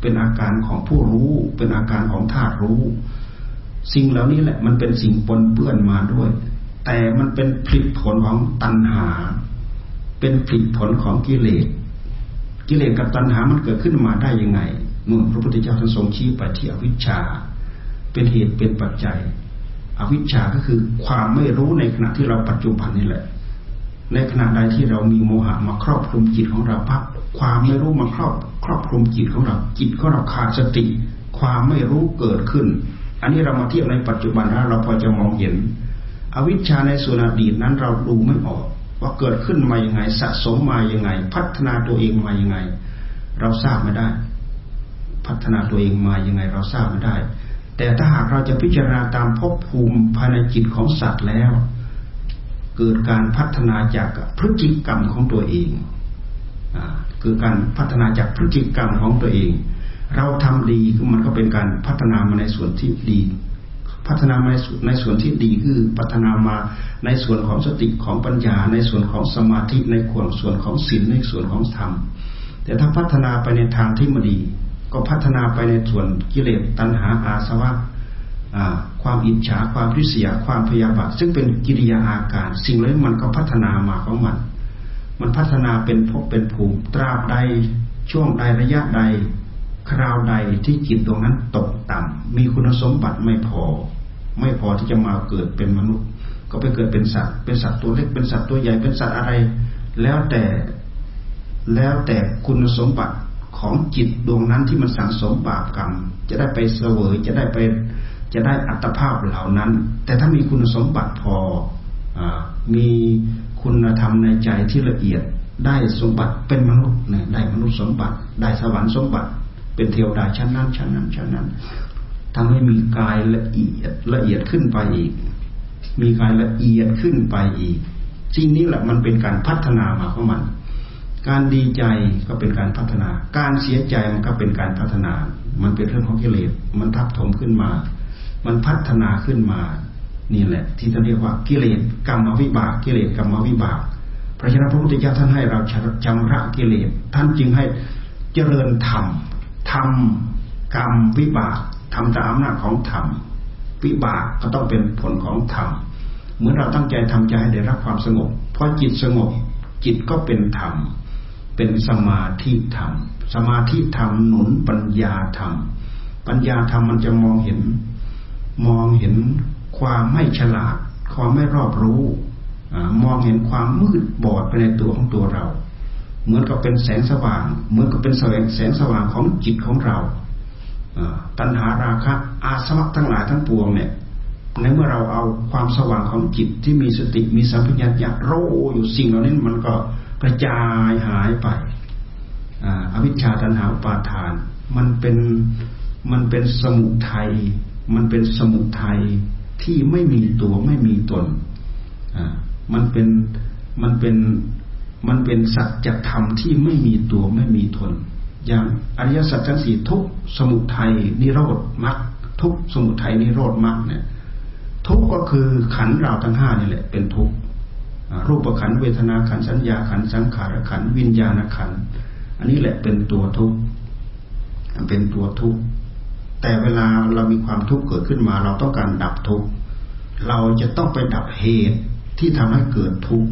เป็นอาการของผู้รู้ เป็นอาการของธาตุรู้ สิ่งเหล่านี้แหละมันเป็นสิ่งปนเปื้อนมาด้วย แต่มันเป็นผลผลของตัณหา เป็นผลผลของกิเลส กิเลสกับตัณหามันเกิดขึ้นมาได้ยังไงเมื่อพระพุทธเจ้าท่านทรงชี้ไปที่อวิชชา เป็นเหตุเป็นปัจจัย อวิชชาก็คือความไม่รู้ในขณะที่เราปัจจุบันนี่แหละ ในขณะใดที่เรามีโมหะมาครอบคลุมจิตของเราพักความไม่รู้มาครอบครอบคลุมจิตของเราจิตของเราขาดสติ ความไม่รู้เกิดขึ้น อันนี้เรามาเทียบในปัจจุบันแล้วเราพอจะมองเห็น อวิชชาในส่วนอดีตนั้นเราดูไม่ออกว่าเกิดขึ้นมาอยังไงสะสมมาอยังไง พัฒนาตัวเองมาอยังไง เราทราบไม่ได้ พัฒนาตัวเองมาอยังไง เราทราบไม่ได้ แต่ถ้าหากเราจะพิจารณาตามภพภูมิภายในจิตของสัตว์แล้ว เกิดการพัฒนาจากพฤติกรรมของตัวเองคือการพัฒนาจากพฤติกรรมของตัวเอง เราทำดีมันก็เป็นการพัฒนามาในส่วนที่ดี พัฒนาในในส่วนที่ดีคือพัฒนามาในส่วนของสติของปัญญา ในส่วนของสมาธิในส่วนของศีลในส่วนของธรรม แต่ถ้าพัฒนาไปในทางที่ไม่ดี ก็พัฒนาไปในส่วนกิเลสตัณหาอาสวะความอิจฉาความริษยาความพยาบาทซึ่งเป็นกิริยาอาการ สิ่งเหล่านี้มันก็พัฒนามาของมัน มันพัฒนาเป็นภพเป็นภูมิตราบใดช่วงใดระยะใด คราวใดที่จิตตรงนั้นตกต่ำมีคุณสมบัติไม่พอ ไม่พอที่จะมาเกิดเป็นมนุษย์ ก็ไปเกิดเป็นสัตว์ เป็นสัตว์ตัวเล็กเป็นสัตว์ตัวใหญ่เป็นสัตว์อะไร แล้วแต่แล้วแต่คุณสมบัติ ของจิตดวงนั้นที่มันสั่งสมบาปกรรม จะได้ไปเสวยจะได้ไปจะได้อัตภาพเหล่านั้น แต่ถ้ามีคุณสมบัติพออมีคุณธรรมในใจที่ละเอียดได้สมบัติเป็นมนุษย์นะได้มนุษย์สมบัติ ได้สวรรค์สมบัติ เป็นเทวดาชั้นนั้นชั้นนั้นชั้นนั้นทำให้มีกายละเอียดละเอียดขึ้นไปอีก มีกายละเอียดขึ้นไปอีกสิ่งนี้แหละมันเป็นการพัฒนามาของมัน การดีใจก็เป็นการพัฒนา การเสียใจมันก็เป็นการพัฒนา มันเป็นเรื่องของกิเลส มันทับถมขึ้นมา มันพัฒนาขึ้นมา นี่แหละ ที่ท่านเรียกว่ากิเลสกรรมวิบาก กิเลสกรรมวิบาก เพราะฉะนั้นพระพุทธเจ้าท่านให้เราจำระกิเลส ท่านจึงให้เจริญธรรม ธรรมกรรมวิบากทำตามอำนาจของธรรม วิบากก็ต้องเป็นผลของธรรม เหมือนเราตั้งใจทำใจให้ได้รับความสงบพอจิตสงบ จิตก็เป็นธรรม เป็นสมาธิธรรม สมาธิธรรมหนุนปัญญาธรรม ปัญญาธรรมมันจะมองเห็น มองเห็นความไม่ฉลาด ความไม่รอบรู้มองเห็นความมืดบอดไปในตัวของตัวเรา เหมือนกับเป็นแสงสว่าง เหมือนกับเป็นแสงแสงสว่างของจิตของเราตัณหาราคะอาสวะทั้งหลายทั้งปวงเนี่ยในเมื่อเราเอาความสว่างของจิตที่มีสติมีสัมผัสญาโรอยู่สิ่งเหล่านี้มันก็ กระจายหายไปอวิชชาตัณหาปาทาน มันเป็นมันเป็นสมุทัยมันเป็นสมุทัยที่ไม่มีตัวไม่มีตนอ่ามันเป็นมันเป็นมันเป็นสัจธรรมที่ไม่มีตัวไม่มีตนอย่างอริยสัจทั้งสี่ทุกสมุทัยนิโรธมรรคทุกสมุทัยนิโรธมรรคเนี่ยทุกก็คือขันเราทั้งห้านี่แหละเป็นทุก รูปขันเวทนาขันสัญญาขันสังขารขันวิญญาณขันอันนี้แหละเป็นตัวทุกข์เป็นตัวทุกข์แต่เวลาเรามีความทุกข์เกิดขึ้นมา เราต้องการดับทุกข์เราจะต้องไปดับเหตุที่ทำให้เกิดทุกข์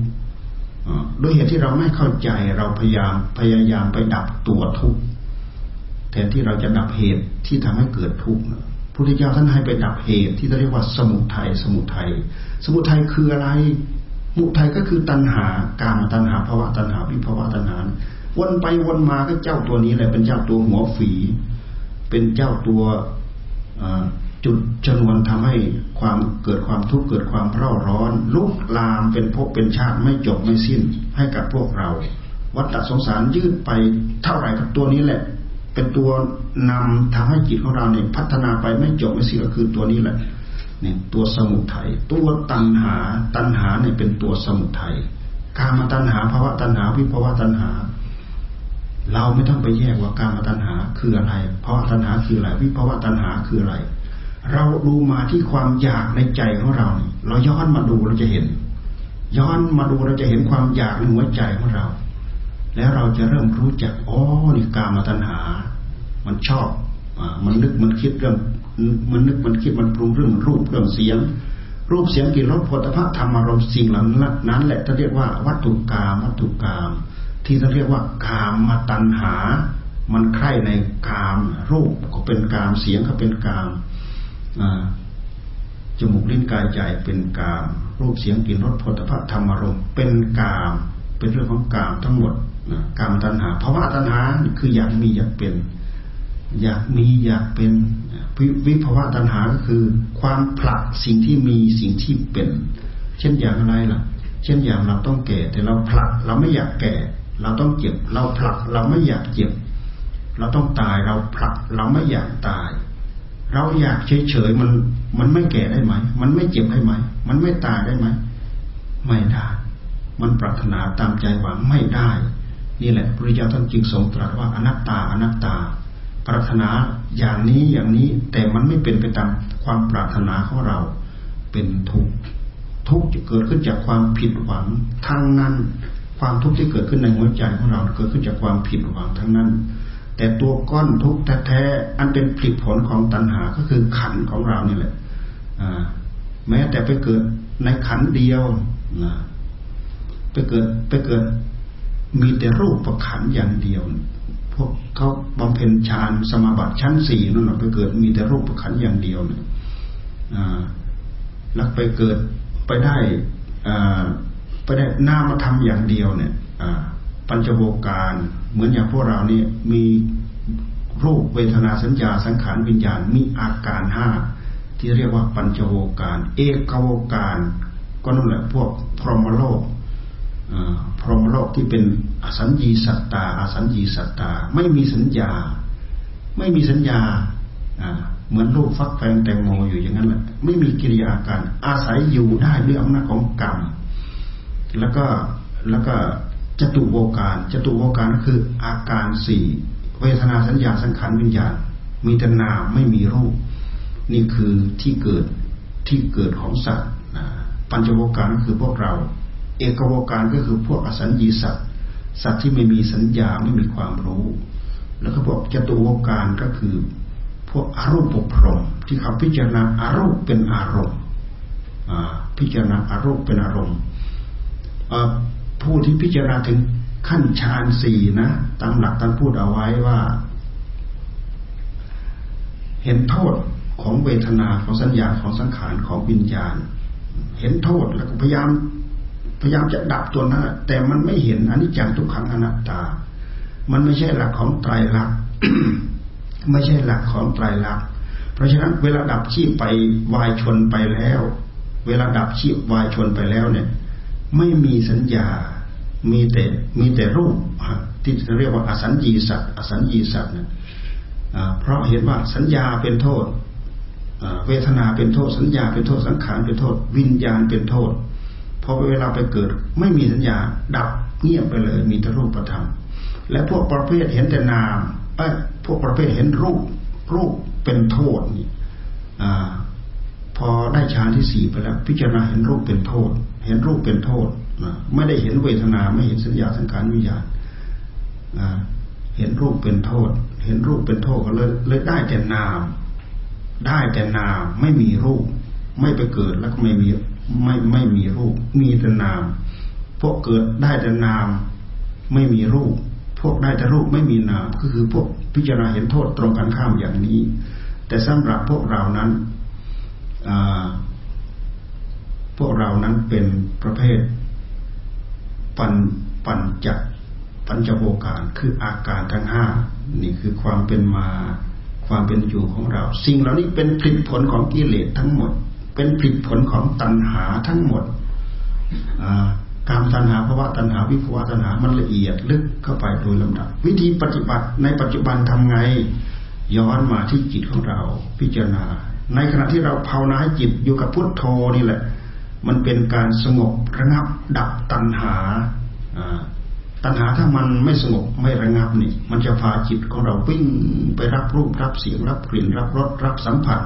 ด้วยเหตุที่เราไม่เข้าใจเราพยายามพยายามไปดับตัวทุกข์แทนที่เราจะดับเหตุที่ทำให้เกิดทุกข์พุทธเจ้าท่านให้ไปดับเหตุที่เรียกว่าสมุทัยสมุทัยสมุทัยคืออะไร มุทัยก็คือตัณหาการตัณหาภาวะตัณหาวิภาวะตัณหา วนไปวนมาก็เจ้าตัวนี้แหละเป็นเจ้าตัวหัวฝี เป็นเจ้าตัวจุดจนวนทำให้ความเกิดความทุกข์เกิดความเร่าร้อน ลุกลามเป็นภพเป็นชาติไม่จบไม่สิ้นให้กับพวกเรา วัฏสงสารยืดไปเท่าไหร่กับตัวนี้แหละ เป็นตัวนำทำให้จิตของเราเนี่ยพัฒนาไปไม่จบไม่สิ้นก็คือตัวนี้แหละ เนี่ยตัวสมุทัยตัวตัณหา ตัณหาเนี่ยเป็นตัวสมุทัยการมาตัณหาภาวะตัณหาวิภาวะตัณหา เราไม่ต้องไปแยกว่าการมาตัณหาคืออะไรเพราะตัณหาคืออะไรวิภาวะตัณหาคืออะไร เราดูมาที่ความอยากในใจของเราเราย้อนมาดูเราจะเห็น ย้อนมาดูเราจะเห็นความอยากในหัวใจของเรา แล้วเราจะเริ่มรู้จักอ๋อนี่กามาตัณหา มันชอบอมันนึกมันคิดเรื่อง มันนึกมันคิดมันปรุงเรื่องรูปเรื่องเสียง รูปเสียงกลิ่นรสผลิภัณฑ์ธรรมารมณ์สิ่งเหล่านั้นแหละท่านเรียกว่าวัตถุกรรมวัตถุกรรมที่ท่านเรียกว่ากามมาตัณหา มันใคร่ในกาม รูปก็เป็นกามเสียงก็เป็นกามจมูกลิ้นกายใจเป็นกาม รูปเสียงกลิ่นรสผลิภัณฑ์ธรรมารมณ์เป็นกาม เป็นเรื่องของกามทั้งหมดกามตัณหาภาวะตัณหาคืออยากมีอยากเป็น อยากมีอยากเป็นวิภาวะตัณหาก็คือ ความผลักสิ่งที่มีสิ่งที่เป็น เช่นอย่างอะไรล่ะ เช่นอย่างเราต้องแก่ แต่เราผลักเราไม่อยากแก่ เราต้องเจ็บ เราผลักเราไม่อยากเจ็บ เราต้องตายเราผลักเราไม่อยากตาย เราอยากเฉยๆมันมันไม่แก่ได้ไหม มันไม่เจ็บได้ไหม มันไม่ตายได้ไหม ไม่ได้ มันปรารถนาตามใจหวังไม่ได้ นี่แหละพระเจ้าท่านจึงทรงตรัสว่าอนัตตาอนัตตา ปรารถนาอย่างนี้อย่างนี้ แต่มันไม่เป็นไปตามความปรารถนาของเรา เป็นทุกข์ทุกข์จะเกิดขึ้นจากความผิดหวังทั้งนั้น ความทุกข์ที่เกิดขึ้นในหัวใจของเราเกิดขึ้นจากความผิดหวังทั้งนั้น แต่ตัวก้อนทุกข์แท้ๆอันเป็นผลผลของตัณหาก็คือขันของเรานี่แหละแม้แต่ไปเกิดในขันเดียวนะไปเกิดไปเกิดมีแต่รูปประขันอย่างเดียว วกเขาบำเพ็ญฌานสมาบัติชั้นสี่นั่นไปเกิดมีแต่รูปขันอย่างเดียวเนี่ยแล้วไปเกิดไปได้ไปได้นามาทำอย่างเดียวเนี่ยปัญจโวการเหมือนอย่างพวกเราเนี่ยมีรูปเวทนาสัญญาสังขารวิญญาณมีอาการห้าที่เรียกว่าปัญจโวการ เอกโวการ ก็นั่นแหละพวกพรหมโลก พรหมโลกที่เป็นอสัญญีสัตตาอสัญญีสัตตา ไม่มีสัญญา ไม่มีสัญญาเหมือนลูกฟักแฟงแตงโมอยู่อย่างนั้นแหละไม่มีกิริยาการอาศัยอยู่ได้ด้วยอำนาจของกรรม แล้วก็แล้วก็จตุโวการจตุโวการคืออาการสี่เวทนาสัญญาสังขารวิญญาณ มีแต่นามไม่มีรูป นี่คือที่เกิดที่เกิดของสัตว์ปัญจโวการคือพวกเรา เอกวการก็คือพวกอสัญญีสัตว์สัตว์ที่ไม่มีสัญญาไม่มีความรู้ แล้วก็พวกจตุวการก็คือพวกอารูปปกพรมที่เขาพิจารณาอารูปเป็นอารมณ์พิจารณาอารูปเป็นอารมณ์ผู้ที่พิจารณาถึงขั้นฌานสี่นะตามหลักท่านพูดเอาไว้ว่า เห็นโทษของเวทนาของสัญญาของสังขารของวิญญาณ เห็นโทษแล้วก็พยายาม พยายามจะดับตัวนั้นแต่มันไม่เห็นอนิจจังทุกขังอนัตตา มันไม่ใช่หลักของไตรลักษณ์ไม่ใช่หลักของไตรลักษณ์เพราะฉะนั้นเวลาดับชีพไปวายชนไปแล้ว เวลาดับชีพวายชนไปแล้วเนี่ย ไม่มีสัญญา มีแต่มีแต่รูปที่เรียกว่าอสัญญีสัตว์อสัญญีสัตว์เนี่ยเพราะเห็นว่าสัญญาเป็นโทษเวทนาเป็นโทษ สัญญาเป็นโทษสังขารเป็นโทษ วิญญาณเป็นโทษ พอเวลาไปเกิด ไม่มีสัญญาดับเงียบไปเลย มีแต่รูปธรรมและพวกประเภทเห็นแต่นามไอ้พวกประเภทเห็นรูปรูปเป็นโทษนี่อพอได้ฌานที่สี่ไปแล้ว พิจารณาเห็นรูปเป็นโทษ เห็นรูปเป็นโทษไม่ได้เห็นเวทนาไม่เห็นสัญญาสังขารวิญญาณเห็นรูปเป็นโทษ เห็นรูปเป็นโทษก็เลยเลยได้แต่นาม ได้แต่นามไม่มีรูป ไม่ไปเกิดแล้วก็ไม่มี ไม่ไม่มีรูป มีแต่นาม พวกเกิดได้แต่นาม ไม่มีรูป พวกได้แต่รูปไม่มีนาม ก็คือพวกพิจารณาเห็นโทษตรงกันข้ามอย่างนี้ แต่สำหรับพวกเรานั้นพวกเรานั้นเป็นประเภท ปัญปัญจัปัญจโวการคืออาการทั้งห้านี่คือความเป็นมาความเป็นอยู่ของเรา สิ่งเหล่านี้เป็นผลผลของกิเลสทั้งหมด เป็นผลผลของตัณหาทั้งหมดการตัณหาภาวะตัณหาวิภวะตัณหามันละเอียดลึกเข้าไปโดยลำดับ วิธีปฏิบัติในปัจจุบันทำไง ย้อนมาที่จิตของเราพิจารณา ในขณะที่เราภาวนาให้จิตอยู่กับพุทโธนี่แหละ มันเป็นการสงบระงับดับตัณหาตัณหาถ้ามันไม่สงบไม่ระงับนี่ มันจะพาจิตของเราวิ่งไปรับรูปรับเสียงรับกลิ่นรับรสรับสัมผัส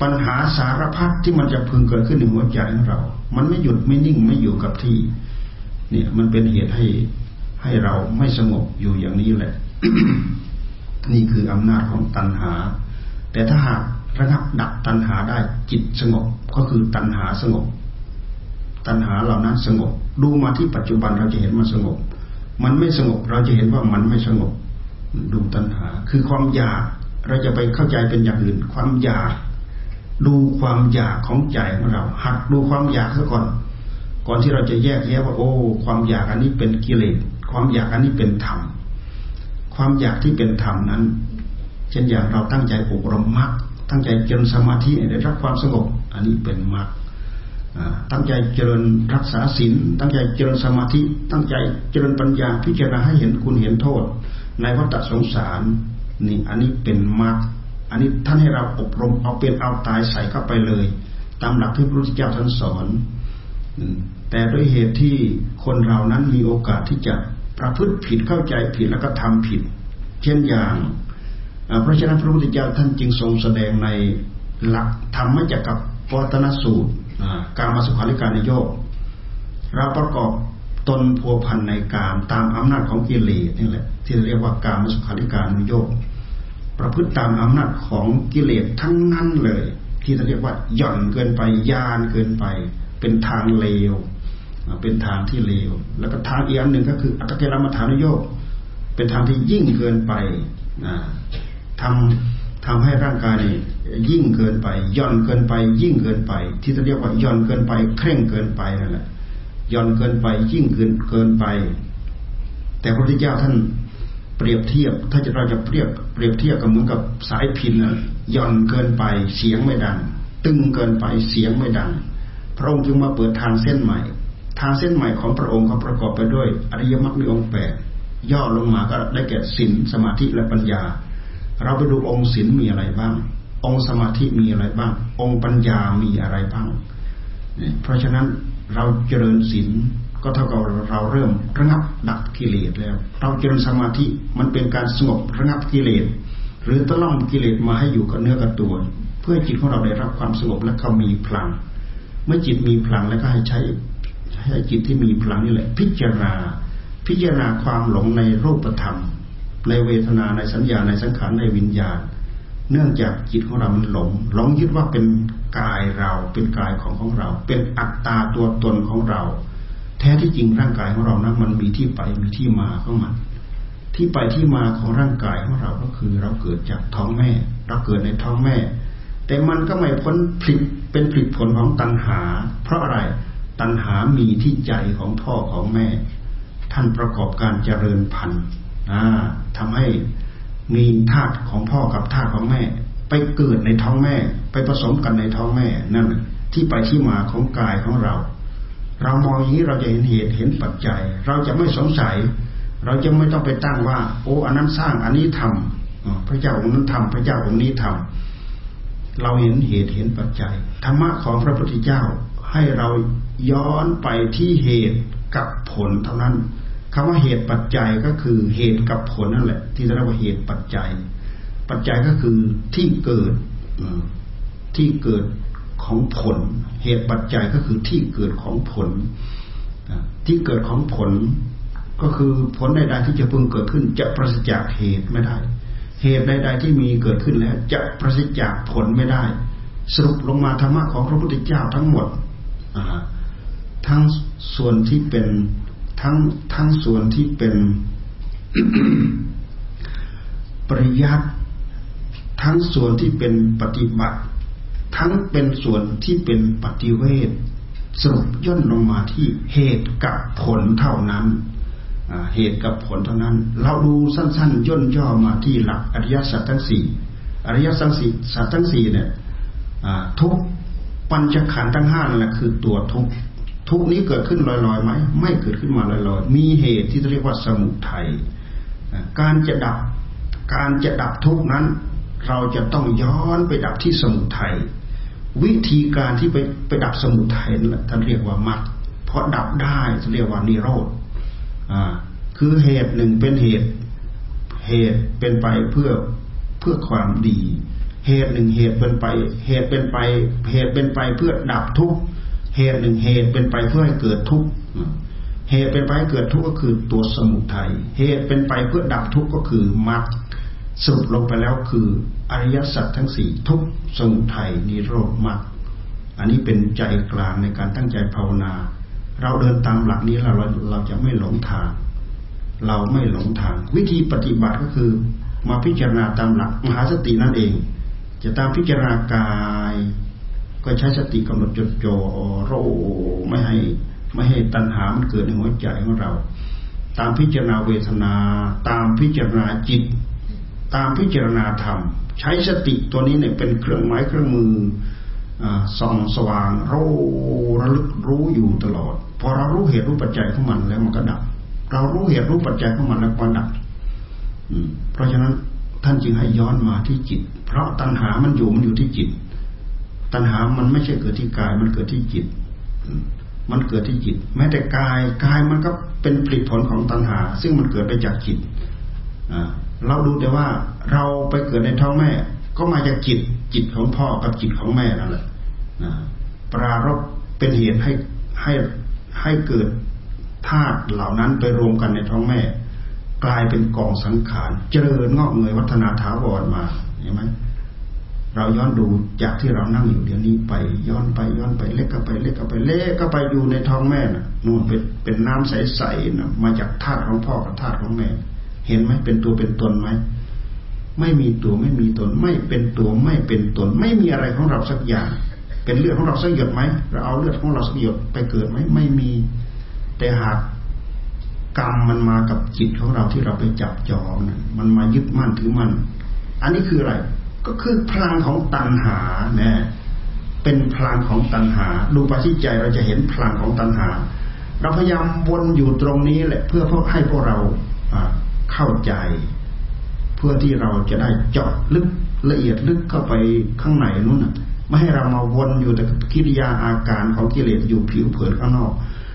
ปัญหาสารพัดที่มันจะพึงเกิดขึ้นในหัวใจของเรา มันไม่หยุดไม่นิ่งไม่อยู่กับที่ เนี่ยมันเป็นเหตุให้ให้เราไม่สงบอยู่อย่างนี้แหละ นี่คืออำนาจของตัณหา แต่ถ้าหากระงับดับตัณหาได้จิตสงบก็คือตัณหาสงบ ตัณหาเหล่านั้นสงบ ดูมาที่ปัจจุบันเราจะเห็นมันสงบ มันไม่สงบเราจะเห็นว่ามันไม่สงบ ดูตัณหา คือความอยากเราจะไปเข้าใจเป็นอย่างอื่น ความอยาก ดูความอยากของใจของเรา หัดดูความอยากซะก่อน ก่อนที่เราจะแยกแยะว่า โอ้ ความอยากอันนี้เป็นกิเลสความอยากอันนี้เป็นธรรมความอยากที่เป็นธรรมนั้น เช่นอย่างเราตั้งใจอบรมมรรคตั้งใจเจริญสมาธิได้รับความสงบอันนี้เป็นมรรคตั้งใจเจริญรักษาศีลตั้งใจเจริญสมาธิ ตั้งใจเจริญปัญญาพิจารณาให้เห็นคุณเห็นโทษ ในวัฏสงสารนี่อันนี้เป็นมรรค อันนี้ท่านให้เราอบรมเอาเป็นเอาตายใส่เข้าไปเลย ตามหลักที่พระพุทธเจ้าท่านสอน แต่ด้วยเหตุที่คนเรานั้นมีโอกาสที่จะประพฤติผิดเข้าใจผิดแล้วก็ทำผิด เช่นอย่างเพราะฉะนั้นพระพุทธเจ้าท่านจึงทรงแสดงในหลักธรรมจักกับปตนสูตรการมาสุขาริการนโยกเราประกอบตนพัวพันในกามตามอำนาจของกิเลสนี่แหละที่เรียกว่าการมาสุขาริการนโยก ประพฤติตามอำนาจของกิเลสทั้งนั้นเลย ที่เรียกว่าหย่อนเกินไปยานเกินไป เป็นทางเลว เป็นทางที่เลว แล้วก็ทางอีกอันหนึ่งก็คืออัตเกรมฐานโยกเป็นทางที่ยิ่งเกินไปทำทำให้ร่างกายนี่ยิ่งเกินไปย่อนเกินไป ยิ่งเกินไป ที่จะเรียกว่าย่อนเกินไป เคร่งเกินไปนั่นแหละย่อนเกินไปยิ่งเกินเกินไป แต่พระพุทธเจ้าท่าน เปรียบเทียบ ถ้าจะเราจะเปรียบเปรียบเทียบกับเหมือนกับสายพินนะย่อนเกินไปเสียงไม่ดัง ตึงเกินไปเสียงไม่ดัง พระองค์จึงมาเปิดทางเส้นใหม่ ทางเส้นใหม่ของพระองค์ก็ประกอบไปด้วย อริยมรรคในองค์แปดย่อลงมาก็ได้แก่ศีลสมาธิและปัญญา เราไปดูองค์ศีลมีอะไรบ้าง องค์สมาธิมีอะไรบ้าง องค์ปัญญามีอะไรบ้าง เพราะฉะนั้นเราเจริญศีล ก็เท่ากับเราเริ่มระงับดักกิเลสแล้ว เราเจริญสมาธิมันเป็นการสงบระงับกิเลสหรือตะล่อมกิเลสมาให้อยู่กับเนื้อกับตัว เพื่อจิตของเราได้รับความสงบและเขามีพลัง เมื่อจิตมีพลังแล้วก็ให้ใช้ให้จิตที่มีพลังนี่แหละ พิจารณา พิจารณาความหลงในรูปธรรม ในเวทนาในสัญญาในสังขารในวิญญาณ เนื่องจากจิตของเรามันหลงหลงยึดว่าเป็นกายเราเป็นกายของของเรา เป็นอัตตาตัวตนของเรา แท้ที่จริงร่างกายของเรานั้นมันมีที่ไปมีที่มาของมัน ที่ไปที่มาของร่างกายของเราก็คือ เราเกิดจากท้องแม่ เราเกิดในท้องแม่ แต่มันก็ไม่พ้นผลิตเป็นผลิตผลของตัณหา เพราะอะไรตัณหามีที่ใจของพ่อของแม่ ท่านประกอบการเจริญพันธุ์ทำให้มีธาตุของพ่อกับธาตุของแม่ ไปเกิดในท้องแม่ ไปผสมกันในท้องแม่นั่นที่ไปที่มาของกายของเรา เรามองอย่างนี้เราจะเห็นเหตุเห็นปัจจัย เราจะไม่สงสัย เราจะไม่ต้องไปตั้งว่า โอ้อันนั้นสร้างอันนี้ทำพระเจ้าองค์นั้นทำพระเจ้าองค์นี้ทำเราเห็นเหตุเห็นปัจจัยธรรมะของพระพุทธเจ้าให้เราย้อนไปที่เหตุกับผลเท่านั้นคำว่าเหตุปัจจัยก็คือเหตุกับผลนั่นแหละ ที่เรียกว่าเหตุปัจจัย ปัจจัยก็คือที่เกิดที่เกิด ของผล เหตุปัจจัยก็คือที่เกิดของผล ที่เกิดของผลก็คือผลใดๆที่จะพึงเกิดขึ้น จะประสิทธิ์จากเหตุไม่ได้ เหตุใดๆที่มีเกิดขึ้นแล้ว จะประสิทธิ์จากผลไม่ได้ สรุปลงมาธรรมะของพระพุทธเจ้าทั้งหมดทั้งส่วนที่เป็นทั้งทั้งส่วนที่เป็นปริยัติทั้งส่วนที่เป็นปฏิบัติ ทั้งเป็นส่วนที่เป็นปฏิเวทสรุปย่นลงมาที่เหตุกับผลเท่านั้นเหตุกับผลเท่านั้น เราดูสั้น ๆ ย่นย่อมาที่หลักอริยสัจทั้งสี่อริยสัจสี่สัจทั้งสี่เนี่ยทุกปัญจขันธ์ทั้งห้านั่นแหละคือตัวทุกทุกนี้เกิดขึ้นลอยๆไหมไม่เกิดขึ้นมาลอยๆ มีเหตุที่เรียกว่าสมุทัยการจะดับการจะดับทุกนั้น เราจะต้องย้อนไปดับที่สมุทัย วิธีการที่ไปไปดับสมุทัยนั่นท่านเรียกว่ามรรคเพราะดับได้เรียกว่านิโรธอ่าคือเหตุหนึ่งเป็นเหตุเหตุเป็นไปเพื่อเพื่อความดี เหตุหนึ่งเหตุเป็นไป เหตุเป็นไป เหตุเป็นไปเพื่อดับทุกข์เหตุหนึ่งเหตุเป็นไปเพื่อให้เกิดทุกข์เหตุเป็นไปเกิดทุกข์ก็คือตัวสมุทัยเหตุเป็นไปเพื่อดับทุกข์ก็คือมรรคสรุปลงไปแล้วคือ อริยสัจทั้งสี่ทุกสมุทัยนิโรธมรรคอันนี้เป็นใจกลางในการตั้งใจภาวนา เราเดินตามหลักนี้เราเราจะไม่หลงทาง เราไม่หลงทาง วิธีปฏิบัติก็คือมาพิจารณาตามหลักมหาสตินั่นเอง จะตามพิจารณากายก็ใช้สติกำหนดจดจ่อโรไม่ให้ไม่ให้ตัณหามันเกิดในหัวใจของเรา ตามพิจารณาเวทนา ตามพิจารณาจิต ตามพิจารณาธรรม ใช้สติตัวนี้เนี่ยเป็นเครื่องไม้เครื่องมือส่องสว่างรู้ระลึกรู้อยู่ตลอด พอเรารู้เหตุรู้ปัจจัยของมันแล้วมันก็ดับ เรารู้เหตุรู้ปัจจัยของมันแล้วมันดับเพราะฉะนั้นท่านจึงให้ย้อนมาที่จิต เพราะตัณหามันอยู่มันอยู่ที่จิต ตัณหามันไม่ใช่เกิดที่กายมันเกิดที่จิต มันเกิดที่จิต แม้แต่กายกายมันก็เป็นผลิตผลของตัณหา ซึ่งมันเกิดไปจากจิต เราดูแต่ว่าเราไปเกิดในท้องแม่ ก็มาจากจิตจิตของพ่อกับจิตของแม่นั่นแหละปรารบเป็นเหตุให้ให้ให้เกิดธาตุเหล่านั้นไปรวมกันในท้องแม่ กลายเป็นกองสังขารเจริญงอกเงยวัฒนาถาวรมาเห็นไหมเราย้อนดูจากที่เรานั่งอยู่เดี๋ยวนี้ไป ย้อนไปย้อนไปเล็กก็ไปเล็กก็ไปเล็กก็ไปอยู่ในท้องแม่น่ะนู่นเป็นเป็นน้ำใสๆนะมาจากธาตุของพ่อกับธาตุของแม่ เห็นไหมเป็นตัวเป็นตนไหมไม่มีตัวไม่มีตน ไม่เป็นตัวไม่เป็นตน ไม่มีอะไรของเราสักอย่าง เป็นเลือดของเราสักหยดไหมเราเอาเลือดของเราสักหยดไปเกิดไหมไม่มี แต่หากกรรมมันมากับจิตของเราที่เราไปจับจองนะมันมายึดมั่นถือมั่นอันนี้คืออะไร ก็คือพลังของตัณหาเนี่ยเป็นพลังของตัณหา ดูไปที่ใจเราจะเห็นพลังของตัณหา เราพยายามวนอยู่ตรงนี้แหละเพื่อให้พวกเรา เข้าใจ เพื่อที่เราจะได้เจาะลึกละเอียดลึกเข้าไปข้างในนู้นไม่ให้เรามาวนอยู่แต่กิริยาอาการของกิเลสอยู่ผิวเผินข้างนอก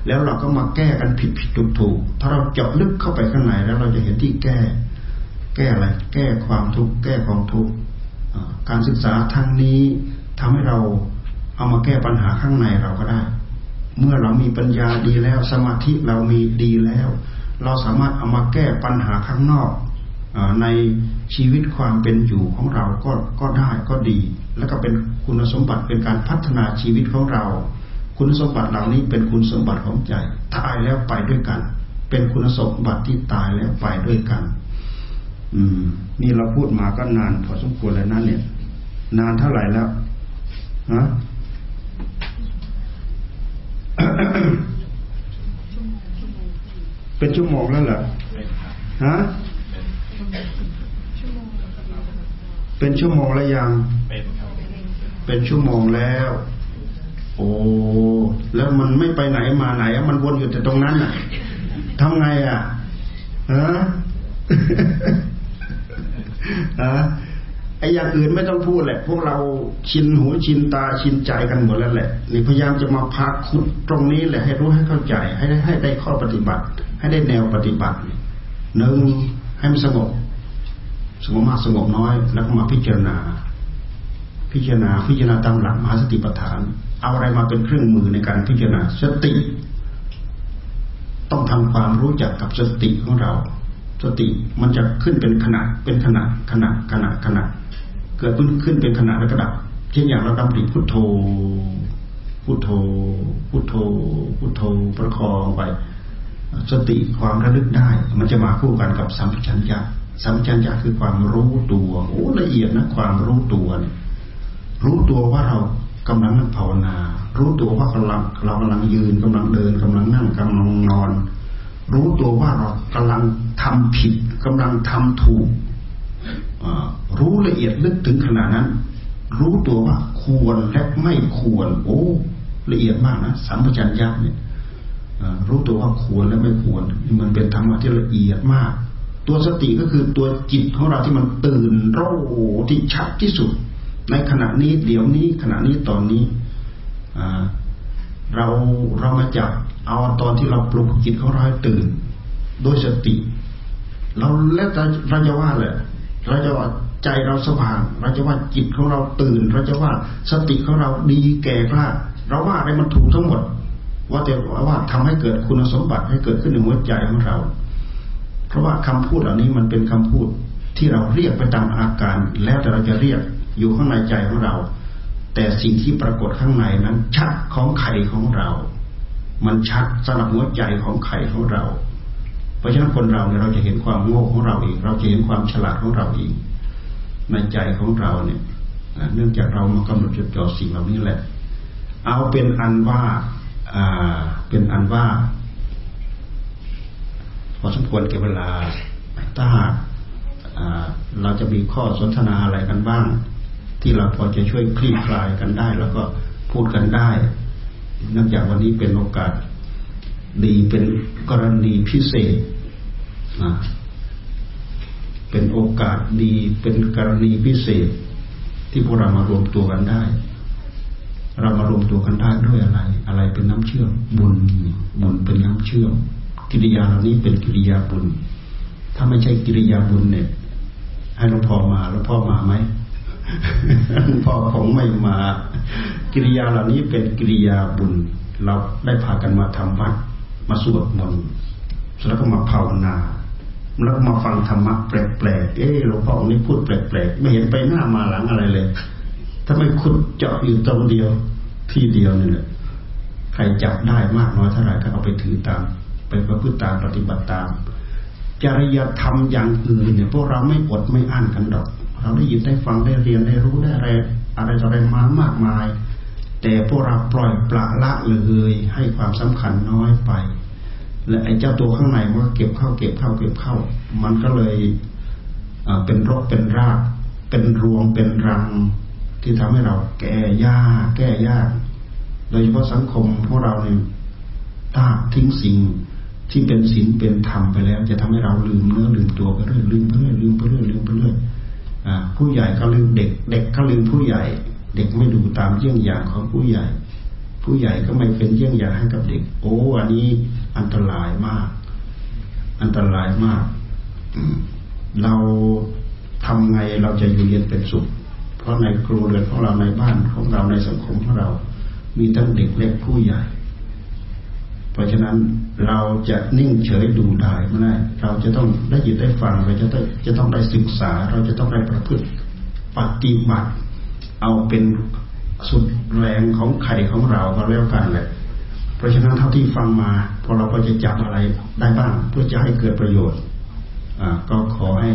แล้วเราก็มาแก้กันผิดผิดถูกถูกถ้าเราเจาะลึกเข้าไปข้างในแล้วเราจะเห็นที่แก้ แก้อะไร แก้ความทุกข์แก้ความทุกข์การศึกษาทางนี้ทำให้เราเอามาแก้ปัญหาข้างในเราก็ได้ เมื่อเรามีปัญญาดีแล้วสมาธิเรามีดีแล้ว เราสามารถเอามาแก้ปัญหาข้างนอกในชีวิตความเป็นอยู่ของเราก็ก็ได้ก็ดี แล้วก็เป็นคุณสมบัติเป็นการพัฒนาชีวิตของเรา คุณสมบัติเหล่านี้เป็นคุณสมบัติของใจตายแล้วไปด้วยกัน เป็นคุณสมบัติที่ตายแล้วไปด้วยกัน อืม นี่เราพูดมาก็นานพอสมควรแล้วนะเนี่ย นานเท่าไหร่แล้วฮะ เป็นชั่วโมงแล้วเหรอฮะเป็นชั่วโมงแล้วยังเป็นชั่วโมงแล้ว โอ้แล้วมันไม่ไปไหนมาไหนมันวนอยู่แต่ตรงนั้นน่ะทำไงอะฮะฮะไอ้อย่างอื่นไม่ต้องพูดแหละ พวกเราชินหูชินตาชินใจกันหมดแล้วแหละนี่พยายามจะมาพักคุดตรงนี้แหละให้รู้ให้เข้าใจ ให้ได้ให้ได้ข้อปฏิบัติ ให้ได้แนวปฏิบัติหนึ่งให้มันสงบสงบมากสงบน้อย แล้วก็มาพิจารณา พิจารณาพิจารณาตามหลักมหาสติปัฏฐาน เอาอะไรมาเป็นเครื่องมือในการพิจารณาสติ ต้องทำความรู้จักกับสติของเรา สติมันจะขึ้นเป็นขนาดเป็นขนาดขนาดขนาดขนาดเกิดขึ้นเป็นขนาดแล้วก็ดับเช่นอย่างเราดำริพุทโธพุทโธพุทโธพุทโธประคองไป สติความระลึกได้ มันจะมาคู่กันกับสัมปชัญญะสัมจัญญะคือความรู้ตัวโอ้ละเอียดนะความรู้ตัวเนี่ยรู้ตัวว่าเรากำลังนั่งภาวนา รู้ตัวว่ากำลังเรากำลังยืนกำลังเดินกำลังนั่งกำลังนอน รู้ตัวว่าเรากำลังทำผิดกำลังทำถูกรู้ละเอียดลึกถึงขนาดนั้น รู้ตัวว่าควรและไม่ควร โอ้ละเอียดมากนะสัมปชัญญะเนี่ย รู้ตัวว่าควรและไม่ควรมันเป็นธรรมะที่ละเอียดมาก ตัวสติก็คือตัวจิตของเราที่มันตื่นรู้ที่ชัดที่สุด ในขณะนี้เดี๋ยวนี้ขณะนี้ตอนนี้เราเรามาจับเอาตอนที่เราปลุกจิตของเราให้ตื่นโดยสติ เราแล้วแต่เราจะว่าแหละเราจะว่าใจเราสว่างเราจะว่าจิตของเราตื่น เราจะว่าสติของเราดีแก่กล้าเราว่าอะไรมันถูกทั้งหมด ว่าแต่ว่าทำให้เกิดคุณสมบัติให้เกิดขึ้นในหัวใจของเรา เพราะว่าคำพูดเหล่านี้มันเป็นคำพูดที่เราเรียกไปตามอาการแล้วแต่เราจะเรียกอยู่ข้างในใจของเรา แต่สิ่งที่ปรากฏข้างในนั้น ชัดของไข่ของเรา มันชัดสำหรับหัวใจของไข่ของเรา เพราะฉะนั้นคนเราเนี่ยเราจะเห็นความโง่ของเราเองเราจะเห็นความฉลาดของเราเองในใจของเราเนี่ยเนื่องจากเรามากำหนดจดจ่อสิ่งเหล่านี้แหละ เอาเป็นอันว่า เป็นอันว่าพอสมควรเก็บเวลาถ้าหากเราจะมีข้อสนทนาอะไรกันบ้าง ที่เราพอจะช่วยคลี่คลายกันได้ แล้วก็พูดกันได้เนื่องจากวันนี้เป็นโอกาส ดีเป็นกรณีพิเศษเป็นโอกาสดีเป็นกรณีพิเศษ ที่พวกเรามารวมตัวกันได้ เรามารวมตัวกันได้ด้วยอะไร อะไรเป็นน้ำเชื่อมบุญบุญเป็นน้ำเชื่อม กิริยาเหล่านี้เป็นกิริยาบุญ ถ้าไม่ใช่กิริยาบุญเนี่ยให้หลวงพ่อมาหลวงพ่อมาไหมหลวงพ่อคงไม่มา กิริยาเหล่านี้เป็นกิริยาบุญ เราได้พากันมาทำวัดมาสวดมนต์แล้วก็มาภาวนาแล้วมาฟังธรรมะแปลกๆ เออหลวงพ่อองค์นี้พูดแปลกๆ ไม่เห็นไปหน้ามาหลังอะไรเลย ถ้าไม่ขุดเจาะอยู่ตรงเดียว ที่เดียวนี่แหละใครจับได้มากน้อยเท่าไหร่ก็เอาไปถือตาม ไปประพฤติตามปฏิบัติตาม จริยธรรมอย่างอื่นเนี่ยพวกเราไม่อดไม่อั้นกันดอก เราได้ยินได้ฟังได้เรียนได้รู้ได้อะไรอะไรต่ออะไรมามากมาย แต่พวกเราปล่อยปละละเลยให้ความสำคัญน้อยไป และไอ้เจ้าตัวข้างในมันก็เก็บเข้าเก็บเข้าเก็บเข้า มันก็เลยเป็นรกเป็นราก เป็นรวงเป็นรัง ที่ทำให้เราแก้ยากแก้ยาก โดยเฉพาะสังคมพวกเราเนี่ยถ้าทิ้งสิ่งที่เป็นศีลเป็นธรรมไปแล้ว จะทำให้เราลืมเนื้อลืมตัวไปเรื่อยลืมไปเรื่อยลืมไปเรื่อยลืมไปเรื่อยผู้ใหญ่ก็ลืมเด็ก เด็กก็ลืมผู้ใหญ่ เด็กไม่ดูตามเยี่ยงอย่างของผู้ใหญ่ ผู้ใหญ่ก็ไม่เป็นเยี่ยงอย่างให้กับเด็ก โอ้อันนี้อันตรายมาก อันตรายมากเราทำไงเราจะอยู่เย็นเป็นสุข เพราะในครัวเรือนของเราในบ้านของเราในสังคมของเรา มีทั้งเด็กเล็กผู้ใหญ่ เพราะฉะนั้นเราจะนิ่งเฉยดูได้ไม่ได้เราจะต้องได้ยินได้ฟังเราจะต้องจะต้องได้ศึกษา เราจะต้องได้ประพฤติปฏิบัติ เอาเป็นสุดแรงของไข่ของเราก็แล้วกันแหละราะฉะนั้นเท่าที่ฟังมา พอเราก็จะจับอะไรได้บ้าง เพื่อจะให้เกิดประโยชน์ก็ขอให้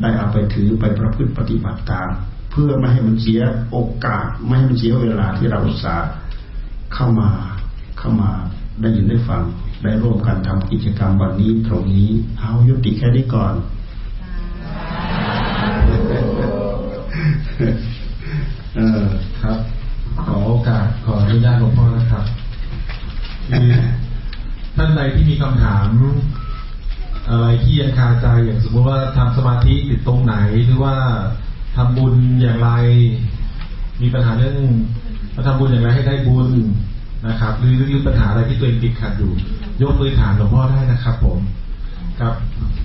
ได้เอาไปถือไปประพฤติปฏิบัติตาม เพื่อไม่ให้มันเสียโอกาส ไม่ให้มันเสียเวลาที่เราอุตส่าห์เข้ามาเข้ามาได้ยินได้ฟังได้ร่วมกันทำกิจกรรมวันนี้ตรงนี้ เอายุติแค่นี้ก่อนเออครับ ขอโอกาสขออนุญาตหลวงพ่อนะครับท่านใดที่มีคำถาม อะไรที่ยังคาใจอย่างสมมติว่าทำสมาธิติดตรงไหนหรือว่า ทำบุญอย่างไร มีปัญหาเรื่องมาทำบุญอย่างไรให้ได้บุญนะครับ หรือหรือปัญหาอะไรที่ตัวเองติดขัดอยู่ ยกมือถามหลวงพ่อได้นะครับผมครับ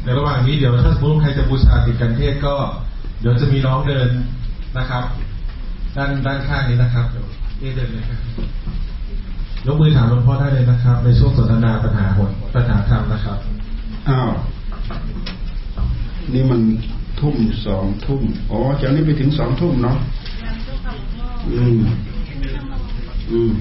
ในระหว่างนี้เดี๋ยวถ้าสมมติใครจะบูชาติดกันเทศก็ เดี๋ยวจะมีน้องเดินนะครับ ด้านด้านข้างนี้นะครับเดี๋ยวเดินเลยครับยกมือถามหลวงพ่อได้เลยนะครับ ในช่วงสนทนาปัญหาหดปัญหาธรรมนะครับอ้าวนี่มัน ทุ่มสองทุ่มอ๋อจากนี้ไปถึงสองทุ่มเนาะอืมอืม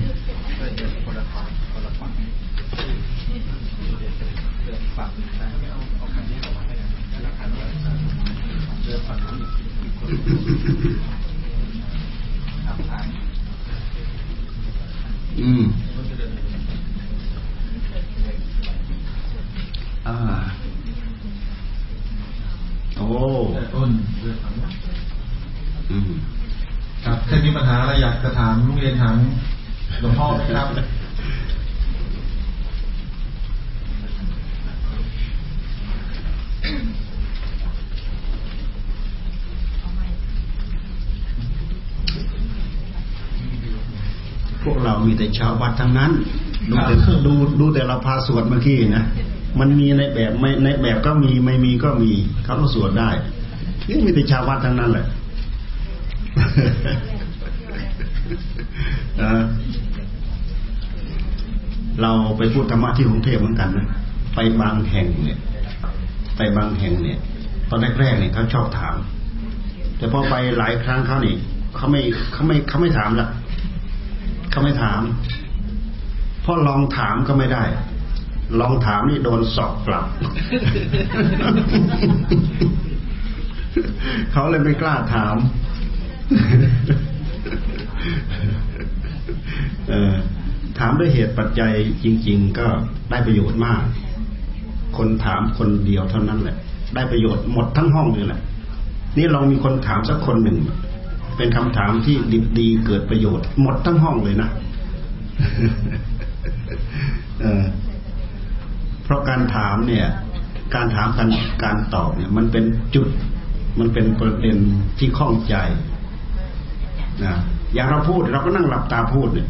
แต่ชาววัดทั้งนั้น ดูแต่ดูดูแต่เราพาสวดเมื่อกี้นะมันมีในแบบไม่ในแบบก็มีไม่มีก็มีเขาก็สวดได้นี่มีแต่ชาววัดทั้งนั้นแหละเราไปพูดธรรมะที่กรุงเทพเหมือนกันนะไปบางแห่งเนี่ย ไปบางแห่งเนี่ย ตอนแรกๆเนี่ยเขาชอบถาม แต่พอไปหลายครั้งเขานี่เขาไม่เขาไม่เขาไม่ถามละ เขาไม่ถาม เพราะลองถามก็ไม่ได้ ลองถามนี่โดนสอบกลับ เขาเลยไม่กล้าถามเออถามด้วยเหตุปัจจัยจริง ๆ ก็ได้ประโยชน์มาก คนถามคนเดียวเท่านั้นแหละ ได้ประโยชน์หมดทั้งห้องเลยแหละ นี่ลองมีคนถามสักคนหนึ่ง เป็นคำถามที่ดีดีเกิดประโยชน์ หมดทั้งห้องเลยนะเพราะการถามเนี่ย การถามการการตอบเนี่ย มันเป็นจุด มันเป็นประเด็นที่ข้องใจนะอย่างเราพูดเราก็นั่งหลับตาพูดเนี่ย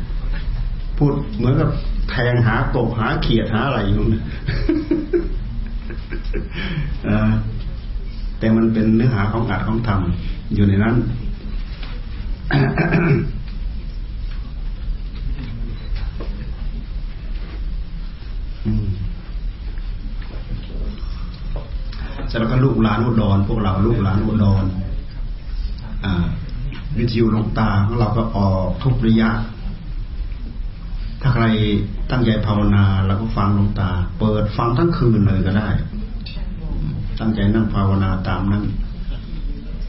พูดเหมือนกับแทงหากบหาเขียดหาอะไรอยู่เนี่ยแต่มันเป็นเนื้อหาของอัดของธรรมอยู่ในนั้น อืมเสร็จแล้วก็ลูกหลานอุดรพวกเราลูกหลานอุดรอ่าวิทยุลงตาของเราก็ออกทุกระยะ ถ้าใครตั้งใจภาวนาเราก็ฟังลงตา เปิดฟังทั้งคืนเลยก็ได้ ตั้งใจนั่งภาวนาตามนั้น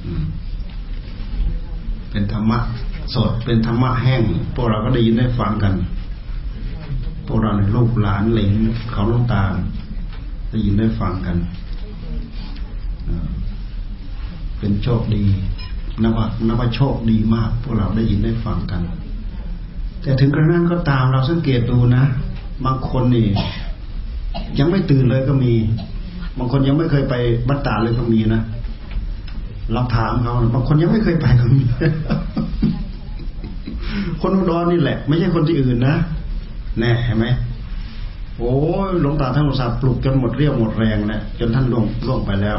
อืม เป็นธรรมะสดเป็นธรรมะแห้ง พวกเราก็ได้ยินได้ฟังกัน พวกเราในลูกหลานเหลนเขาหลวงตาได้ยินได้ฟังกัน เป็นโชคดีนับว่านับว่าโชคดีมาก พวกเราได้ยินได้ฟังกัน แต่ถึงกระนั้นก็ตามเราสังเกตดูนะ บางคนนี่ ยังไม่ตื่นเลยก็มี บางคนยังไม่เคยไปบัตตาเลยก็มีนะ เราถามเขาบางคนยังไม่เคยไปก็มีคนอุดรนี่แหละ ไม่ใช่คนที่อื่นนะแน่เห็นไหมโอ้ยหลวงตาท่านอุตส่าห์ปลุกจนหมดเรี่ยวหมดแรงแล้วจนท่านล่วงล่วงไปแล้ว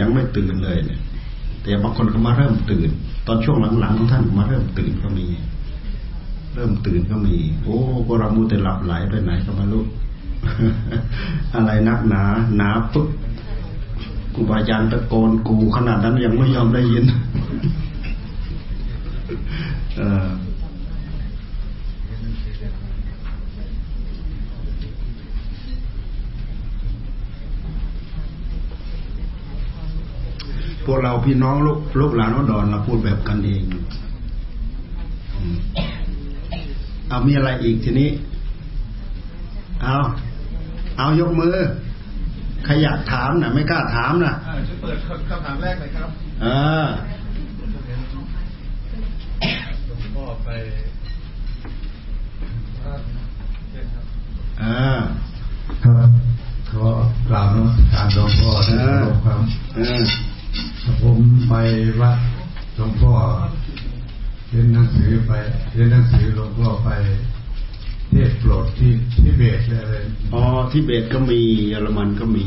ยังไม่ตื่นเลยเนี่ยแต่บางคนก็มาเริ่มตื่น ตอนช่วงหลังๆของท่านมาเริ่มตื่นก็มี เริ่มตื่นก็มี โอ้พวกเรามูแต่หลับไหลไปไหนก็ไมาลูกอะไรนักหนา หนาปึ๊บ ครูบาอาจารย์ตะโกนกูขนาดนั้นยังไม่ยอมได้ยินพวกเราพี่น้องลูกลูกหลานวัดดอนเราพูดแบบกันเองเอามีอะไรอีกทีนี้ เอา เอายกมือ ใครอยากถามนะไม่กล้าถามนะจะเปิดคำถามแรกเลยครับเออหลวงพ่อไปเช่นครับเออครับขอกล่าวนมัสการหลวงพ่อที่เคารพครับเออผมไปวัดหลวงพ่อเรียนหนังสือไปเรียนหนังสือหลวงพ่อไป เทศโปรดที่ทิเบตอะไรอ๋อทิเบตก็มีเยอรมันก็มี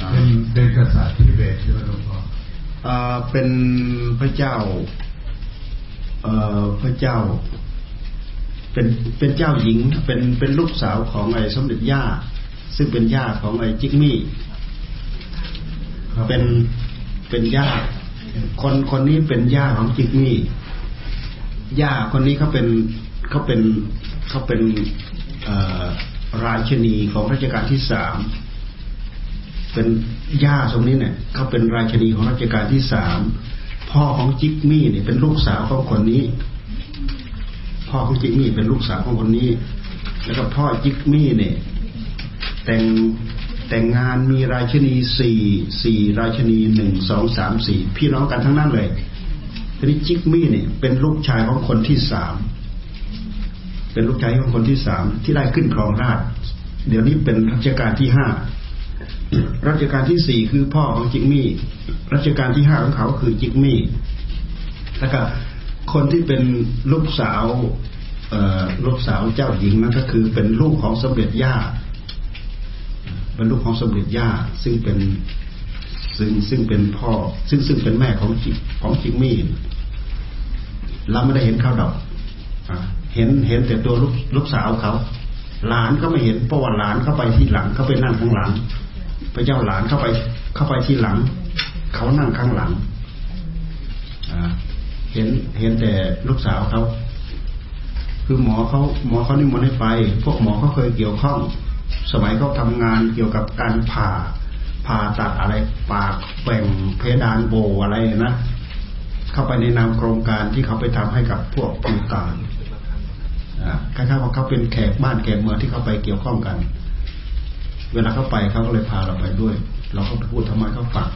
อ่าเป็นเป็นกษัตริย์ทิเบตใช่ไหมหลวงพ่ออ่าเป็นพระเจ้าเอ่อพระเจ้า เป็นเป็นเจ้าหญิงเป็นเป็นลูกสาวของไอ้สมเด็จย่า ซึ่งเป็นย่าของไอ้จิกมี่ครับเป็นเป็นย่าคนคนนี้เป็นย่าของจิกมี่ย่าคนนี้เขาเป็น เขาเป็นเขาเป็นราชนีของรัชกาลที่สามเป็นย่าตรงนี้เนี่ยเขาเป็นราชนีของรัชกาลที่สามพ่อของจิกมี่เนี่ยเป็นลูกสาวของคนนี้ พ่อของจิกมี่เป็นลูกสาวของคนนี้ แล้วก็พ่อจิกมี่เนี่ยแต่งแต่งงานมีราชนีสี่สี่ราชนีหนึ่งสองสามสี่พี่น้องกันทั้งนั้นเลยทีนี้จิกมี่เนี่ยเป็นลูกชายของคนที่สาม เป็นลูกชายของคนที่สามที่ได้ขึ้นครองราชเดี๋ยวนี้เป็นรัชกาลที่ห้ารัชกาลที่สี่คือพ่อของจิกมี่ รัชกาลที่ห้าของเขาคือจิกมี่ แล้วก็คนที่เป็นลูกสาวลูกสาวเจ้าหญิงนั่นก็คือเป็นลูกของสมเด็จย่า เป็นลูกของสมเด็จย่าซึ่งเป็นซึ่งซึ่งเป็นพ่อ ซึ่งซึ่งเป็นแม่ของจิของจิกมี่ เราไม่ได้เห็นเขาวดอกอะ เห็นเห็นแต่ตัวลูกลูกสาวเขา หลานก็ไม่เห็นเพราะว่าหลานเข้าไปที่หลังเขาไปนั่งข้างหลังพพระเจ้าหลานเข้าไปเข้าไปที่หลัง เขานั่งข้างหลังเห็นเห็นแต่ลูกสาวเขาคือหมอเขาหมอเขานิมนต์ให้ไป พวกหมอเขาเคยเกี่ยวข้อง สมัยเขาทำงานเกี่ยวกับการผ่าผ่าตัดอะไรปากแป่งเพดานโบอะไรนะเข้าไปในนามโครงการที่เขาไปทำให้กับพวกผู้ตาน คล้ายๆว่าเขาเป็นแขกบ้านแขกเมืองที่เขาไปเกี่ยวข้องกัน เวลาเขาไปเขาก็เลยพาเราไปด้วย เราก็พูดทำไมเขาฟัง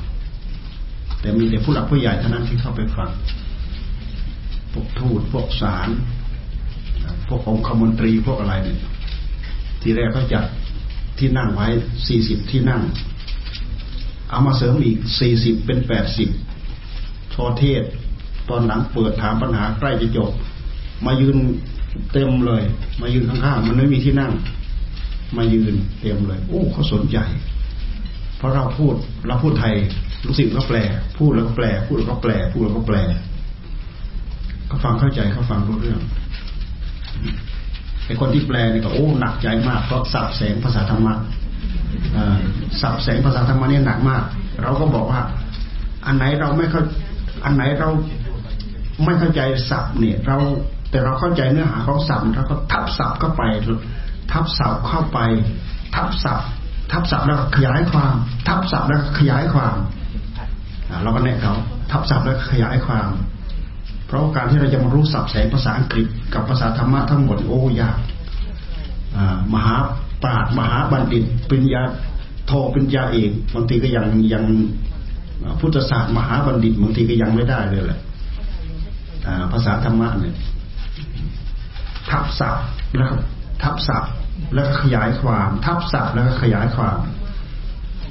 แต่มีแต่ผู้หลักผู้ใหญ่เท่านั้นที่เข้าไปฟังพวกทูตพวกสารพวกองคมนตรีพวกอะไรเนี่ยทีแรกเขาจัดที่นั่งไว้สี่สิบที่นั่ง เอามาเสริมอีกสี่สิบเป็นแปดสิบทอเทศ ตอนหลังเปิดถามปัญหาใกล้จะจบ มายืน เต็มเลย มายืนข้างๆมันไม่มีที่นั่ง มายืนเต็มเลย โอ้เขาสนใจ เพราะเราพูดเราพูดไทยลูกศิษย์ก็แปล พูดแล้วก็แปล พูดแล้วก็แปล พูดแล้วก็แปลเขาฟังเข้าใจเขาฟังรู้เรื่องไอ้คนที่แปลนี่ก็โอ้หนักใจมากเพราะสับแสงภาษาธรรมะสับแสงภาษาธรรมะนี่หนักมาก เราก็บอกว่า อันไหนเราไม่เข้าอันไหนเราไม่เข้าใจสับเนี่ย เรา แต่เราเข้าใจเนื้อหาของสับเราก็ทับสับเข้าไป ทับสับเข้าไป ทับสับทับสับแล้วก็ขยายความ ทับสับแล้วก็ขยายความเราก็แนะเขาทับศัพท์แล้วขยายความ เพราะการที่เราจะมารู้ศัพท์แสงภาษาอังกฤษกับภาษาธรรมะทั้งหมดโอ้ยากมหาปราดมหาบัณฑิตปริญญาโทปริญญาเอกบางทีก็ยังยังพุทธศาสตร์มหาบัณฑิตบางทีก็ยังไม่ได้เลยแหละภาษาธรรมะเนี่ย ทับศัพท์แล้วทับศัพท์แล้วขยายความ ทับศัพท์แล้วก็ขยายความ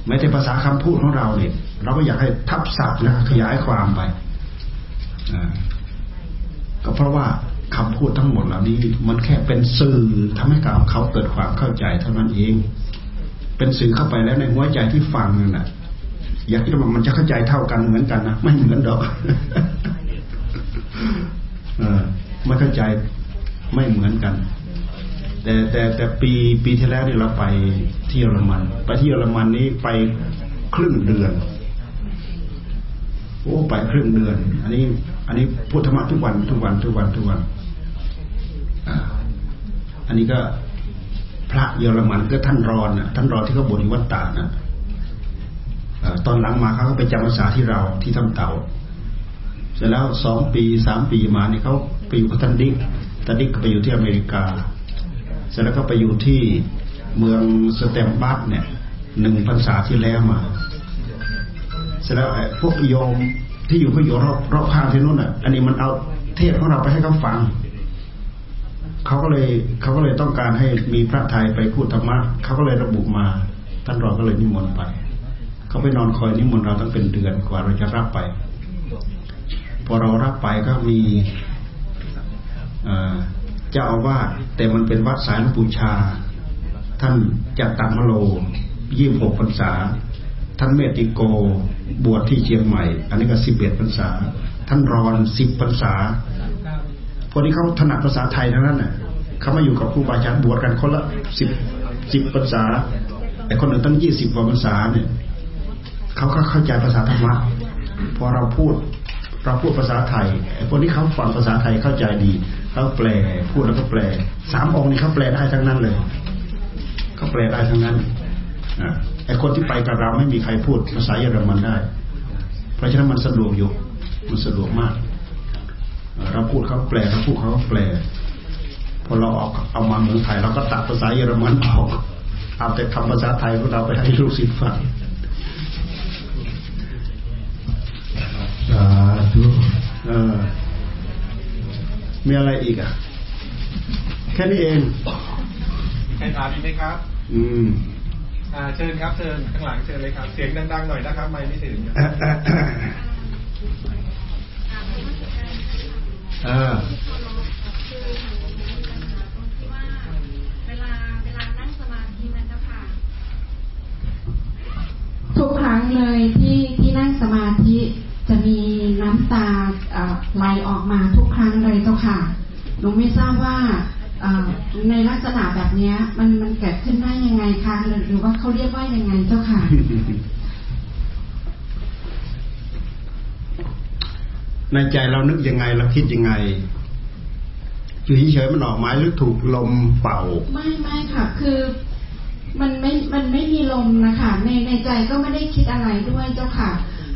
แม้แต่ภาษาคำพูดของเราเนี่ย เราก็อยากให้ทับศัพท์นะขยายความไปก็เพราะว่าคำพูดทั้งหมดเหล่านี้ มันแค่เป็นสื่อทำให้กับเขาเกิดความเข้าใจเท่านั้นเอง เป็นสื่อเข้าไปแล้วในหัวใจที่ฟังนั่นแหละอยากคิดว่ามันจะเข้าใจเท่ากันเหมือนกันนะไม่เหมือนดอกไม่เข้าใจ ไม่เหมือนกัน แต่แต่แต่ปีปีที่แล้วนี่เราไปที่เยอรมัน ไปที่เยอรมันนี้ไปครึ่งเดือนโอ้ไปครึ่งเดือน อันนี้ อันนี้พุทธรรมะทุกวันทุกวันทุกวันทุกวันอันนี้ก็พระเยอรมันก็ท่านรอนนะท่านรอนที่เขาบวชวัดตานะตอนหลังมาเขาก็ไปจำพรรษาที่เราที่ทำเต่าเสร็จแล้วสองปีสามปีมาเนี่ยเขาไปอยู่กับท่านดิ๊ก ท่านดิ๊กก็ไปอยู่ที่อเมริกา เสร็จแล้วก็ไปอยู่ที่เมืองสเตมบัตเนี่ยหนึ่งพรรษาที่แล้วมา เสร็จแล้วพวกโยมที่อยู่ก็อยู่รอบรอบข้างที่นู่นอะ อันนี้มันเอาเทศของเราไปให้เขาฟัง เขาก็เลยเขาก็เลยต้องการให้มีพระไทยไปพูดธรรมะเขาก็เลยระบุมา ท่านรอก็เลยนิมนต์ไป เขาไปนอนคอยนิมนต์เราตั้งเป็นเดือนกว่าเราจะรับไป พอเรารับไปก็มี เจ้าอาวาสแต่มันเป็นวัดสายปูชา ท่านจัตตามโลยี่หกพรรษา ท่านเมติโกบวชที่เชียงใหม่ อันนี้ก็สิบเอ็ดพรรษา ท่านรอนสิบพรรษาพวกนี้เขาถนัดภาษาไทยทั้งนั้นน่ะเขามาอยู่กับครูบาอาจารย์บวชกันคนละสิบสิบพรรษา แต่คนอื่นตั้งยี่สิบกว่าพรรษาเนี่ยเขาก็เข้าใจภาษาธรรมะพอเราพูด เราพูดภาษาไทยไอ้คนที่เขาฟังภาษาไทยเข้าใจดี เขาแปลพูดแล้วก็แปลสามองค์นี้เขาแปลได้ทั้งนั้นเลยเขาแปลได้ทั้งนั้นไอ้คนที่ไปกับเราไม่มีใครพูดภาษาเยอรมันได้ เพราะฉะนั้นมันสะดวกอยู่มันสะดวกมาก เราพูดเขาแปลเราพูดเขาแปลพอเราออกเอามาเมืองไทยเราก็ตัดภาษาเยอรมันออกเอาแต่คำภาษาไทยของเราไปให้ลูกศิษย์ฟังสาธุเออ มีอะไรอีกอะ แค่นี้เองใครถามอีกไหมครับ อืมอ่าเชิญครับเชิญข้างหลังเชิญเลยครับ เสียงดังๆหน่อยนะครับ ไม่ไม่ถึงเออทุกครั้งเลยที่ที่นั่งสมาธิ จะมีน้ำตาไหลออกมาทุกครั้งเลยเจ้าค่ะหนูไม่ทราบว่าในลักษณะแบบนี้มันมันเกิดขึ้นได้ยังไงคะหรือหรือว่าเขาเรียกว่ายังไงเจ้าค่ะ ในใจเรานึกยังไงเราคิดยังไงอยู่เฉยๆมันออกไม้หรือถูกลมเป่า ไม่ไม่ค่ะ คือ มันไม่มันไม่มีลมนะคะในในใจก็ไม่ได้คิดอะไรด้วยเจ้าค่ะ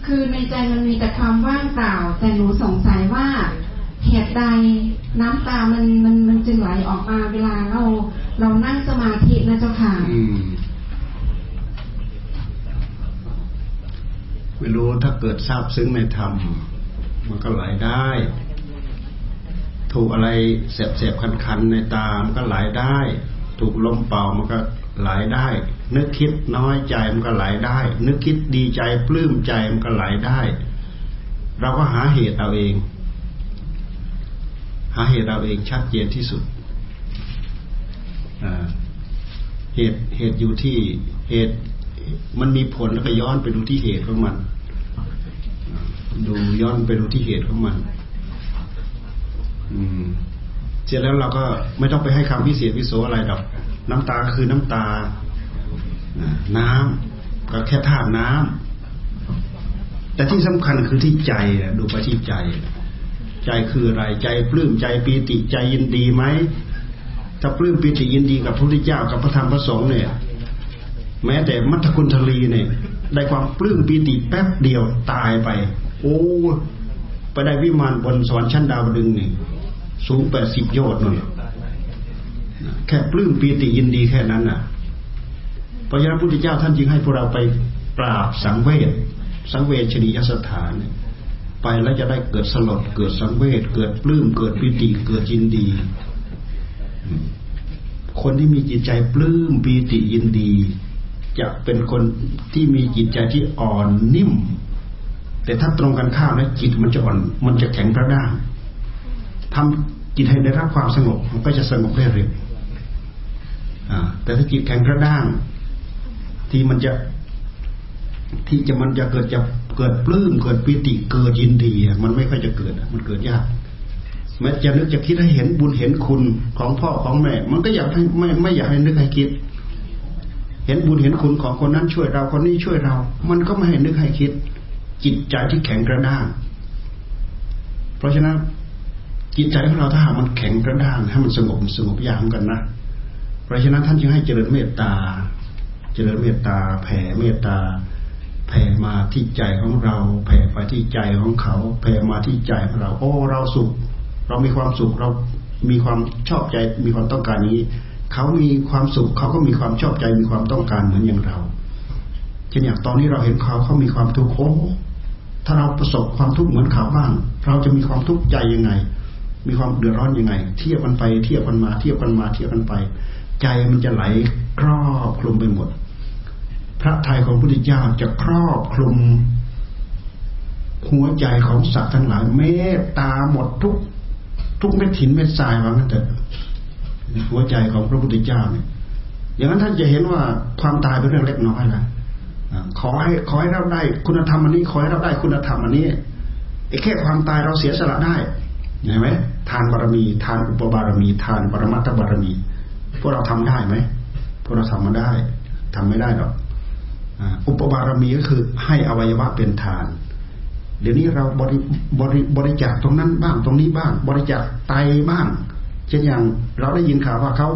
คือในใจมันมีแต่ความว่างเปล่า แต่หนูสงสัยว่าเหตุใดน้ำตามันมันมันจึงไหลออกมาเวลาเราเรานั่งสมาธินะเจ้าค่ะอืมไม่รู้ถ้าเกิดทราบซึ้งในธรรมมันก็ไหลได้ ถูกอะไรเสบๆคันๆในตา มันก็ไหลได้ ถูกลมเป่ามันก็ ไหลได้ นึกคิดน้อยใจมันก็ไหลได้ นึกคิดดีใจปลื้มใจมันก็ไหลได้ เราก็หาเหตุเอาเอง หาเหตุเอาเองชัดเจนที่สุดเหตุเหตุอยู่ที่เหตุมันมีผลแล้วก็ย้อนไปดูที่เหตุของมันดูย้อนไปดูที่เหตุของมัน อืม เสร็จแล้วเราก็ไม่ต้องไปให้คำพิเศษวิโสอะไรดอก น้ำตาคือน้ำตาอ่าน้ำก็แค่ธาตุน้ำแต่ที่สำคัญคือที่ใจดูไปที่ใจ ใจคืออะไรใจปลื้มใจปีติใจยินดีไหมถ้าปลื้มปีติยินดีกับพระพุทธเจ้ากับพระธรรมพระสงฆ์เนี่ย แม้แต่มัทคุณทลีเนี่ย ได้ความปลื้มปีติแป๊บเดียวตายไป โอ้ไปได้วิมานบนสวรรค์ชั้นดาวดึงนี่สูงแปดสิบโยชน์นั่น แค่ปลื้มปีติยินดีแค่นั้นน่ะเพราะฉะนั้นพระพุทธเจ้าท่านจึงให้พวกเราไปปราบสังเวชสังเวชนียสถาน ไปแล้วจะได้เกิดสลดเกิดสังเวชเกิดปลื้มเกิดปิติเกิดยินดี คนที่มีจิตใจปลื้มปีติยินดี จะเป็นคนที่มีจิตใจที่อ่อนนิ่ม แต่ถ้าตรงกันข้ามแล้วจิตมันจะอ่อน มันจะแข็งกระด้างทำจิตให้ได้รับความสงบมันก็จะสงบได้เร็ว แต่ถ้าจิตแข็งกระด้าง ที่มันจะ ที่จะมันจะเกิดจะเกิดปลื้มเกิดปิติเกิดยินดีมันไม่ค่อยจะเกิดมันเกิดยากแม้จะนึกจะคิดให้เห็นบุญเห็นคุณของพ่อของแม่ มันก็อยากให้ไม่ไม่อยากให้นึกให้คิด เห็นบุญเห็นคุณของคนนั้นช่วยเราคนนี้ช่วยเรา มันก็ไม่ให้นึกให้คิด จิตใจที่แข็งกระด้าง เพราะฉะนั้นจิตใจของเราถ้าหากมันแข็งกระด้างให้มันสงบสงบยากเหมือนกันนะ เพราะฉะนั้นท่านจึงให้เจริญเมตตา เจริญเมตตา แผ่เมตตา แผ่มาที่ใจของเรา แผ่ไปที่ใจของเขา แผ่มาที่ใจของเรา โอ้ เราสุข เรามีความสุข เรามีความชอบใจ มีความต้องการนี้ เขามีความสุข เขาก็มีความชอบใจ มีความต้องการเหมือนอย่างเราเช่นอย่างตอนนี้เราเห็นเขาเขามีความทุกข์โอ้ถ้าเราประสบความทุกข์เหมือนเขาบ้าง เราจะมีความทุกข์ใจยังไง มีความเดือดร้อนยังไง เทียบกันไป เทียบกันมา เทียบกันมา เทียบกันไป ใจมันจะไหลครอบคลุมไปหมด พระทัยของพระพุทธเจ้าจะครอบคลุม หัวใจของสัตว์ทั้งหลายเมตตาหมดทุกทุกเม็ดหินเม็ดทรายว่างั้นเถอะหัวใจของพระพุทธเจ้าเนี่ย อย่างนั้นท่านจะเห็นว่าความตายเป็นเรื่องเล็กน้อยนะขอให้ขอให้เราได้ คุณธรรมอันนี้ขอให้เราได้คุณธรรมอันนี้ไอ้แค่ความตายเราเสียสละได้เห็นไหมทานบารมี ทานอุปบารมี ทานปรมัตถบารมี พวกเราทำได้ไหมพวกเราทำมาได้ทำไม่ได้หรอกอุปบารมีก็คือให้อวัยวะเป็นทาน เดี๋ยวนี้เราบริบริบริจาคตรงนั้นบ้างตรงนี้บ้าง บริจาคไตบ้าง เช่นอย่างเราได้ยินข่าวว่าเขา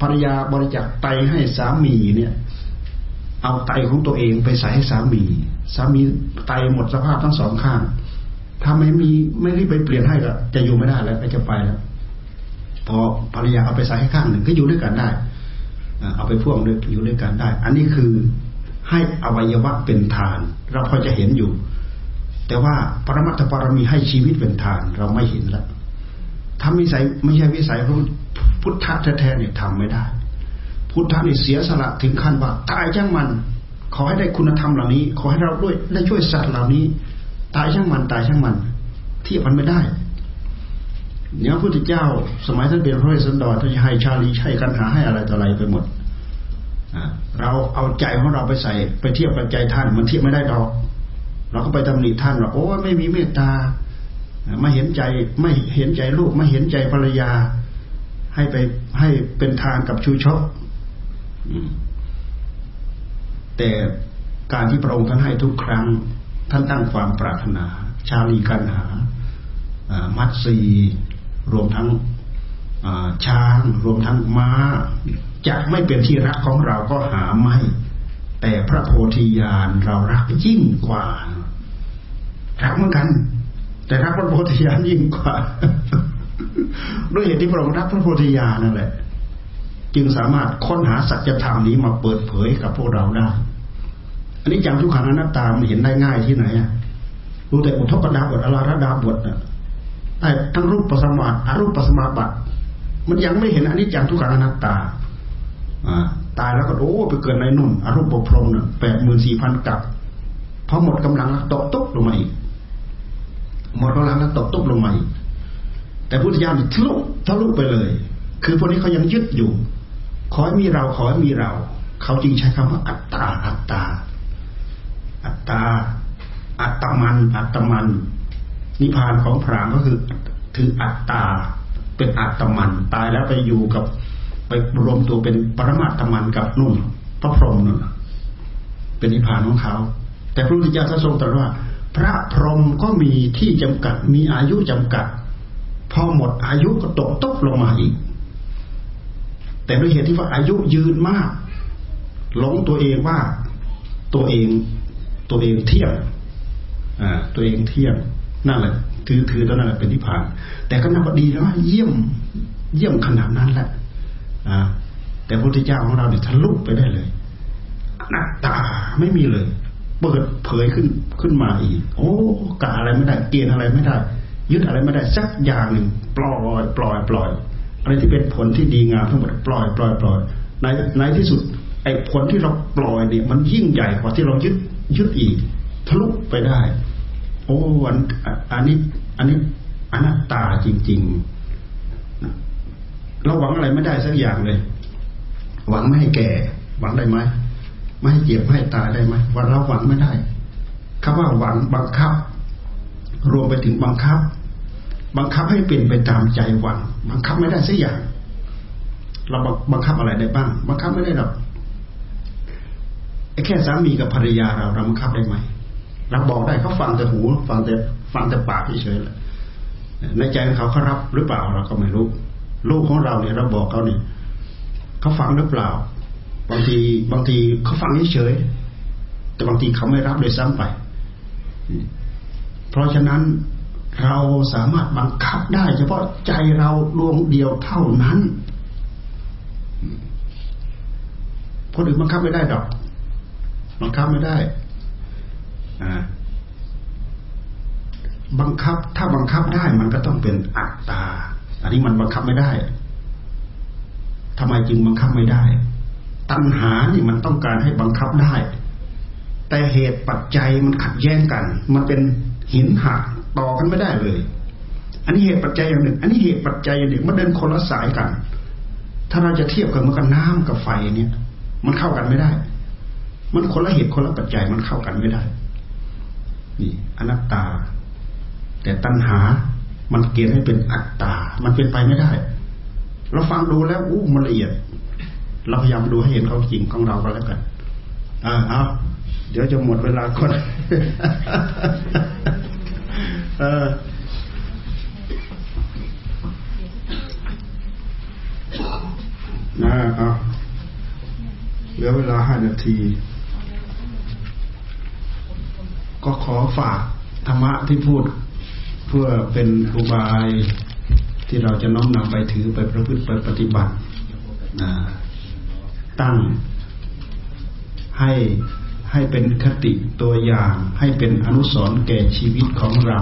ภรรยาบริจาคไตให้สามีเนี่ย เอาไตของตัวเองไปใส่ให้สามี สามีไตหมดสภาพทั้งสองข้างถ้าไม่มีไม่รีบไปเปลี่ยนให้ก็จะอยู่ไม่ได้แล้วก็จะไปแล้ว พอภรรยาเอาไปใส่ให้ข้างหนึ่งก็อยู่ด้วยกันได้เอาไปพ่วงด้วยอยู่ด้วยกันได้ อันนี้คือให้อวัยวะเป็นทาน เราพอจะเห็นอยู่ แต่ว่าปรมัตถปรมีให้ชีวิตเป็นทาน เราไม่เห็นแล้วถ้าไม่ใส่ไม่ใช่วิสัยพระพุทธะแท้ๆเนี่ยทำไม่ได้ พุทธะนี่เสียสละถึงขั้นว่าตายช่างมัน ขอให้ได้คุณธรรมเหล่านี้ ขอให้เราด้วยได้ช่วยสัตว์เหล่านี้ ตายช่างมันตายช่างมัน เทียบมันไม่ได้ เนี่ยพระพุทธเจ้า สมัยท่านเป็นพระเวสสันดรท่านให้ชาลีให้กันหาให้อะไรต่ออะไรไปหมดเราเอาใจของเราไปใส่ไปเทียบกับใจท่านมันเทียบไม่ได้ดอก เราก็ไปตำหนิท่านว่าโอ้ไม่มีเมตตาไม่เห็นใจไม่เห็นใจลูกไม่เห็นใจภรรยา ให้ไปให้เป็นทานกับชูชกแต่การที่พระองค์ท่านให้ทุกครั้ง ท่านตั้งความปรารถนา ชาลีกันหามัดสี รวมทั้งช้าง รวมทั้งม้า จะไม่เป็นที่รักของเราก็หาไม่ แต่พระโพธิญาณเรารักยิ่งกว่า รักเหมือนกัน แต่รักพระโพธิญาณยิ่งกว่า ด้วยเหตุที่พระองค์รักพระโพธิญาณนั่นแหละ จึงสามารถค้นหาสัจธรรมนี้มาเปิดเผยกับพวกเราได้ อันนี้จังทุกขังอนัตตามันเห็นได้ง่ายที่ไหนอะดูแต่อุทกดาบทอลาระดาบท ทั้งรูปปัสมาอารูปปัสมาบัติมันยังไม่เห็นอันนี้จังทุกขังอนัตตาตายแล้วก็โอ้ไปเกิดในนุ่นอรูปปพรมเนี่ยแปดหมื่นสี่พันกับพอหมดกำลังแล้วตกตุ๊บลงมาอีกหมดกำลังแล้วตกตุ๊บลงมาอีกแต่พุทธญาณทะลุทะลุไปเลย คือพวกนี้เขายังยึดอยู่ ขอให้มีเราขอให้มีเรา เขาจริงใช้คำว่าอัตตาอัตตา อัตตา อัตมัน อัตมัน นิพพานของพรามก็คือถืออัตตา เป็นอัตมัน ตายแล้วไปอยู่กับไปรวมตัวเป็นปรมาตมันกับนุ่นพระพรหมนุ่นเป็นนิพพานของเขา แต่พระพุทธเจ้าทรงตรัสว่า พระพรหมก็มีที่จำกัด มีอายุจำกัด พอหมดอายุก็ตกตกลงมาอีก แต่ด้วยเหตุที่ว่าอายุยืนมาก หลงตัวเองว่าตัวเองตัวเองเที่ยงอ่าตัวเองเที่ยง นั่นแหละ ถือถือตัวนั้นแหละเป็นนิพพาน แต่ก็นับว่าดีนะว่าเยี่ยมเยี่ยมขนาดนั้นแหละแต่พระพุทธเจ้าของเราเนี่ยทะลุไปได้เลยหน้าตาไม่มีเลย เปิดเผยขึ้นขึ้นมาอีก โอ้กาอะไรไม่ได้ เกณฑ์อะไรไม่ได้ ยึดอะไรไม่ได้สักอย่างหนึ่งปล่อยปล่อยปล่อยอะไรที่เป็นผลที่ดีงามทั้งหมดปล่อยปล่อยปล่อยในในที่สุดไอ้ผลที่เราปล่อยเนี่ย มันยิ่งใหญ่กว่าที่เรายึดยึดอีกทะลุไปได้ โอ้อันอันนี้อันนี้อนัตตาจริงๆเราหวังอะไรไม่ได้สักอย่างเลย หวังไม่ให้แก่ หวังได้ไหมไม่ให้เจ็บไม่ให้ตายได้ไหมวันเราหวังไม่ได้คำว่าหวังบังคับ รวมไปถึงบังคับ บังคับให้เป็นไปตามใจหวัง บังคับไม่ได้สักอย่าง เราบังคับอะไรได้บ้าง บังคับไม่ได้หรอกแค่สามีกับภรรยาเราเราบังคับได้ไหม ราบอกได้เขาฟังแต่หู ฟังแต่ฟังแต่ปากเฉยๆในใจของเขาเขารับหรือเปล่าเราก็ไม่รู้ ลูกของเราเนี่ยเราบอกเขาเนี่ยเขาฟังหรือเปล่า บางทีบางทีเขาฟังเฉยแต่บางทีเขาไม่รับเลยซ้ำไป เพราะฉะนั้นเราสามารถบังคับได้ เฉพาะใจเราดวงเดียวเท่านั้นคนอื่นบังคับไม่ได้ดอกบังคับไม่ได้ บังคับ ถ้าบังคับได้มันก็ต้องเป็นอัตตา อันนี้มันบังคับไม่ได้ทำไมจึงบังคับไม่ได้ ตัณหานี่มันต้องการให้บังคับได้ แต่เหตุปัจจัยมันขัดแย้งกัน มันเป็นหินหักต่อกันไม่ได้เลย อันนี้เหตุปัจจัยอย่างหนึ่ง อันนี้เหตุปัจจัยอย่างหนึ่งมันเดินคนละสายกัน ถ้าเราจะเทียบกันมันกับน้ำกับไฟเนี่ย มันเข้ากันไม่ได้ มันคนละเหตุคนละปัจจัยมันเข้ากันไม่ได้ นี่อนัตตา แต่ตัณหา มันเกณฑ์ให้เป็นอัตตา มันเป็นไปไม่ได้ เราฟังดูแล้วอู้มันละเอียด เราพยายามดูให้เห็นเขาจริงของเราก็แล้วกันอ่าเอาเดี๋ยวจะหมดเวลาคนเออนะเอาเหลือเวลาห้านาที ก็ขอฝากธรรมะที่พูดเพื่อเป็นอุบายที่เราจะน้อมนำไปถือไปประพฤติไปปฏิบัติตั้งให้ให้เป็นคติตัวอย่าง ให้เป็นอนุสรณ์แก่ชีวิตของเรา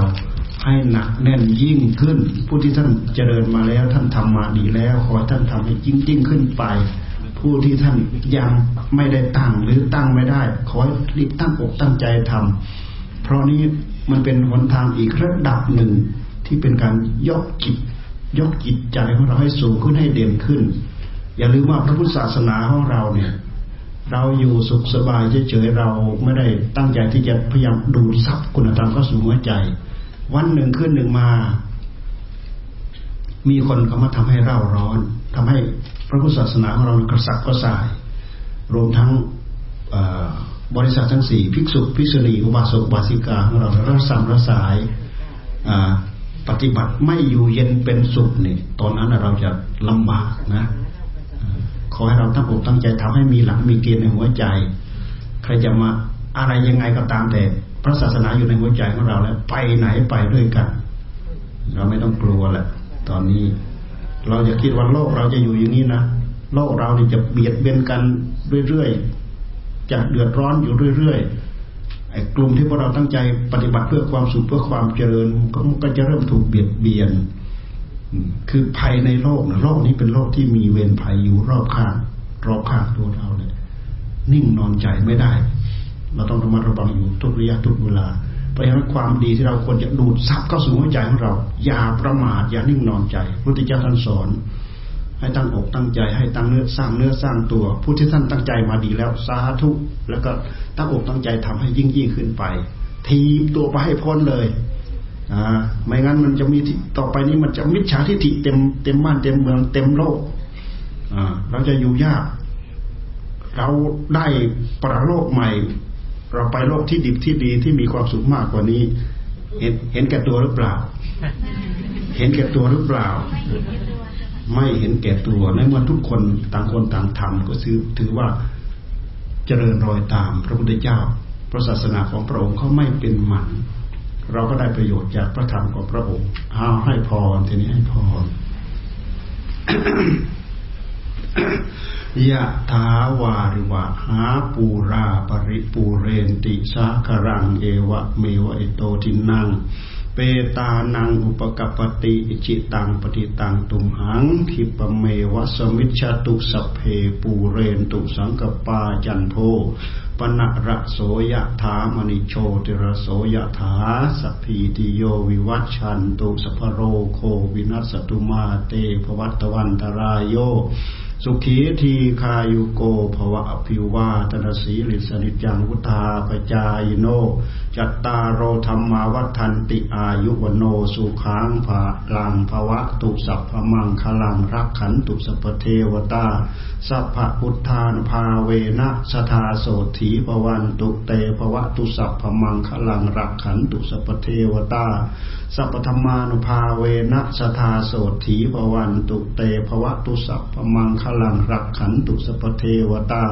ให้หนักแน่นยิ่งขึ้น ผู้ที่ท่านเจริญมาแล้ว ท่านทำมาดีแล้ว ขอท่านทำให้ยิ่งยิ่งขึ้นไป ผู้ที่ท่านยังไม่ได้ตั้งหรือตั้งไม่ได้ ขอรีบตั้งอกตั้งใจทำ เพราะนี้มันเป็นหนทางอีกระดับหนึ่งที่เป็นการยกจิตยกจิตใจของเราให้สูงขึ้นให้เด่นขึ้น อย่าลืมว่าพระพุทธศาสนาของเราเนี่ย เราอยู่สุขสบายเฉยๆเราไม่ได้ตั้งใจที่จะพยายามดูซับคุณธรรมเข้าสู่หัวใจ วันหนึ่งขึ้นหนึ่งมา มีคนเขามาทำให้เราร้อนทำให้พระพุทธศาสนาของเรากระสับกระส่าย รวมทั้งอ บริษัททั้งสี่ภิกษุภิกษุณีอุบาสกบาสิกาของเราเราสัมระสายปฏิบัติไม่อยู่เย็นเป็นสุขนี่ตอนนั้นเราจะลำบากนะขอให้เราตั้งอกตั้งใจทำให้มีหลักมีเกณฑ์ในหัวใจ ใครจะมาอะไรยังไงก็ตามแต่ พระศาสนาอยู่ในหัวใจของเราแล้ว ไปไหนไปด้วยกัน เราไม่ต้องกลัวแหละตอนนี้ เราจะคิดว่าโลกเราจะอยู่อย่างนี้นะโลกเราเนี่จะเบียดเบียนกันเรื่อยๆ จะเดือดร้อนอยู่เรื่อยๆไอ้กลุ่มที่พวกเราตั้งใจปฏิบัติเพื่อความสุขเพื่อความเจริญก็ก็จะเริ่มถูกเบียดเบียน คือภัยในโลกนะโลกนี้เป็นโลกที่มีเวรภัยอยู่รอบข้างรอบข้างตัวเราเลยนิ่งนอนใจไม่ได้ เราต้องระมัดระวังอยู่ทุกระยะทุกเวลาเพราะฉะนั้นความดีที่เราควรจะดูดซับเข้าสู่หัวใจของเรา อย่าประมาทอย่านิ่งนอนใจพระพุทธเจ้าท่านสอน ให้ตั้งอกตั้งใจให้ตั้งเนื้อสร้างเนื้อสร้างตัว ผู้ที่ท่านตั้งใจมาดีแล้วสาธุแล้วก็ตั้งอกตั้งใจทำให้ยิ่งยิ่งขึ้นไป ทีบตัวไปให้พ้นเลยอ่าไม่งั้นมันจะมีต่อไปนี้มันจะมิจฉาทิฏฐิเต็มเต็มบ้านเต็มเมืองเต็มโลกอ่าเราจะอยู่ยาก เราได้ประโลกใหม่ เราไปโลกที่ดีที่ดีที่มีความสุขมากกว่านี้ เห็นเห็นแก่ตัวหรือเปล่า เห็นแก่ตัวหรือเปล่า ไม่เห็นแก่ตัวในเมื่อทุกคนต่างคนต่างทำก็ถือถือว่าเจริญรอยตามพระพุทธเจ้า พระศาสนาของพระองค์เขาไม่เป็นหมันเราก็ได้ประโยชน์จากพระธรรมของพระองค์เอาให้พรทีนี้ให้พรยะถาวาริวะหาปูราปริปูเรนติสาครังเอวะเมวะเอโตทินัง เปตานังอุปะกัปปะติอิจฉิตังปัตถิตังตุมหังขิปปะเมวะสะมิชฌะตุสัพเพปูเรนตุสังกปาจันโทปัณณะระโสยะถามณิโชติระโสยะถาสัพพีติโยวิวัชชันตุสัพพะโรโควินัสตุมาเตภวัตวันตรายโยสุขีทีคายุโกภวะอภิวาตนาสีลิสนิจจังวุธาปจายโน จัตตารโอธรรมาวัฏันติอายุวโนสุขังภาลังภวะตุสัพพมังคลังรักขันตุสัพเทวตา สัพพพุทธานภาเวนะสทาโสถีปวันตุเตภวะตุสัพพมังคลังรักขันตุสัพเทวตา สัพพธรรมานุภาเวนะสทาโสถีปวันตุเตภวะตุสัพพมังคลังรักขันตุสัพพเทวตา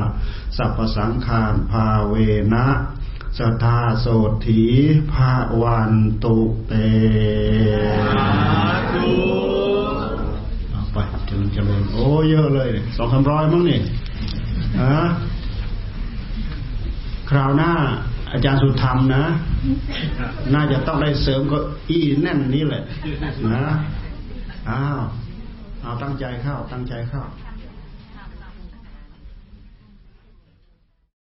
สัพพสังขารภาเวนะ สทาโสถีภาวันตุเตเอาไปจริญเจริญโอ้เยอะเลยสองสามร้อยมั้งนี่ฮะคราวหน้า อาจารย์สุธรรมนะ น่าจะต้องได้เสริมก็อีแน่นนี้แหละ นะ อ้าว เอาตั้งใจเข้า ตั้งใจเข้า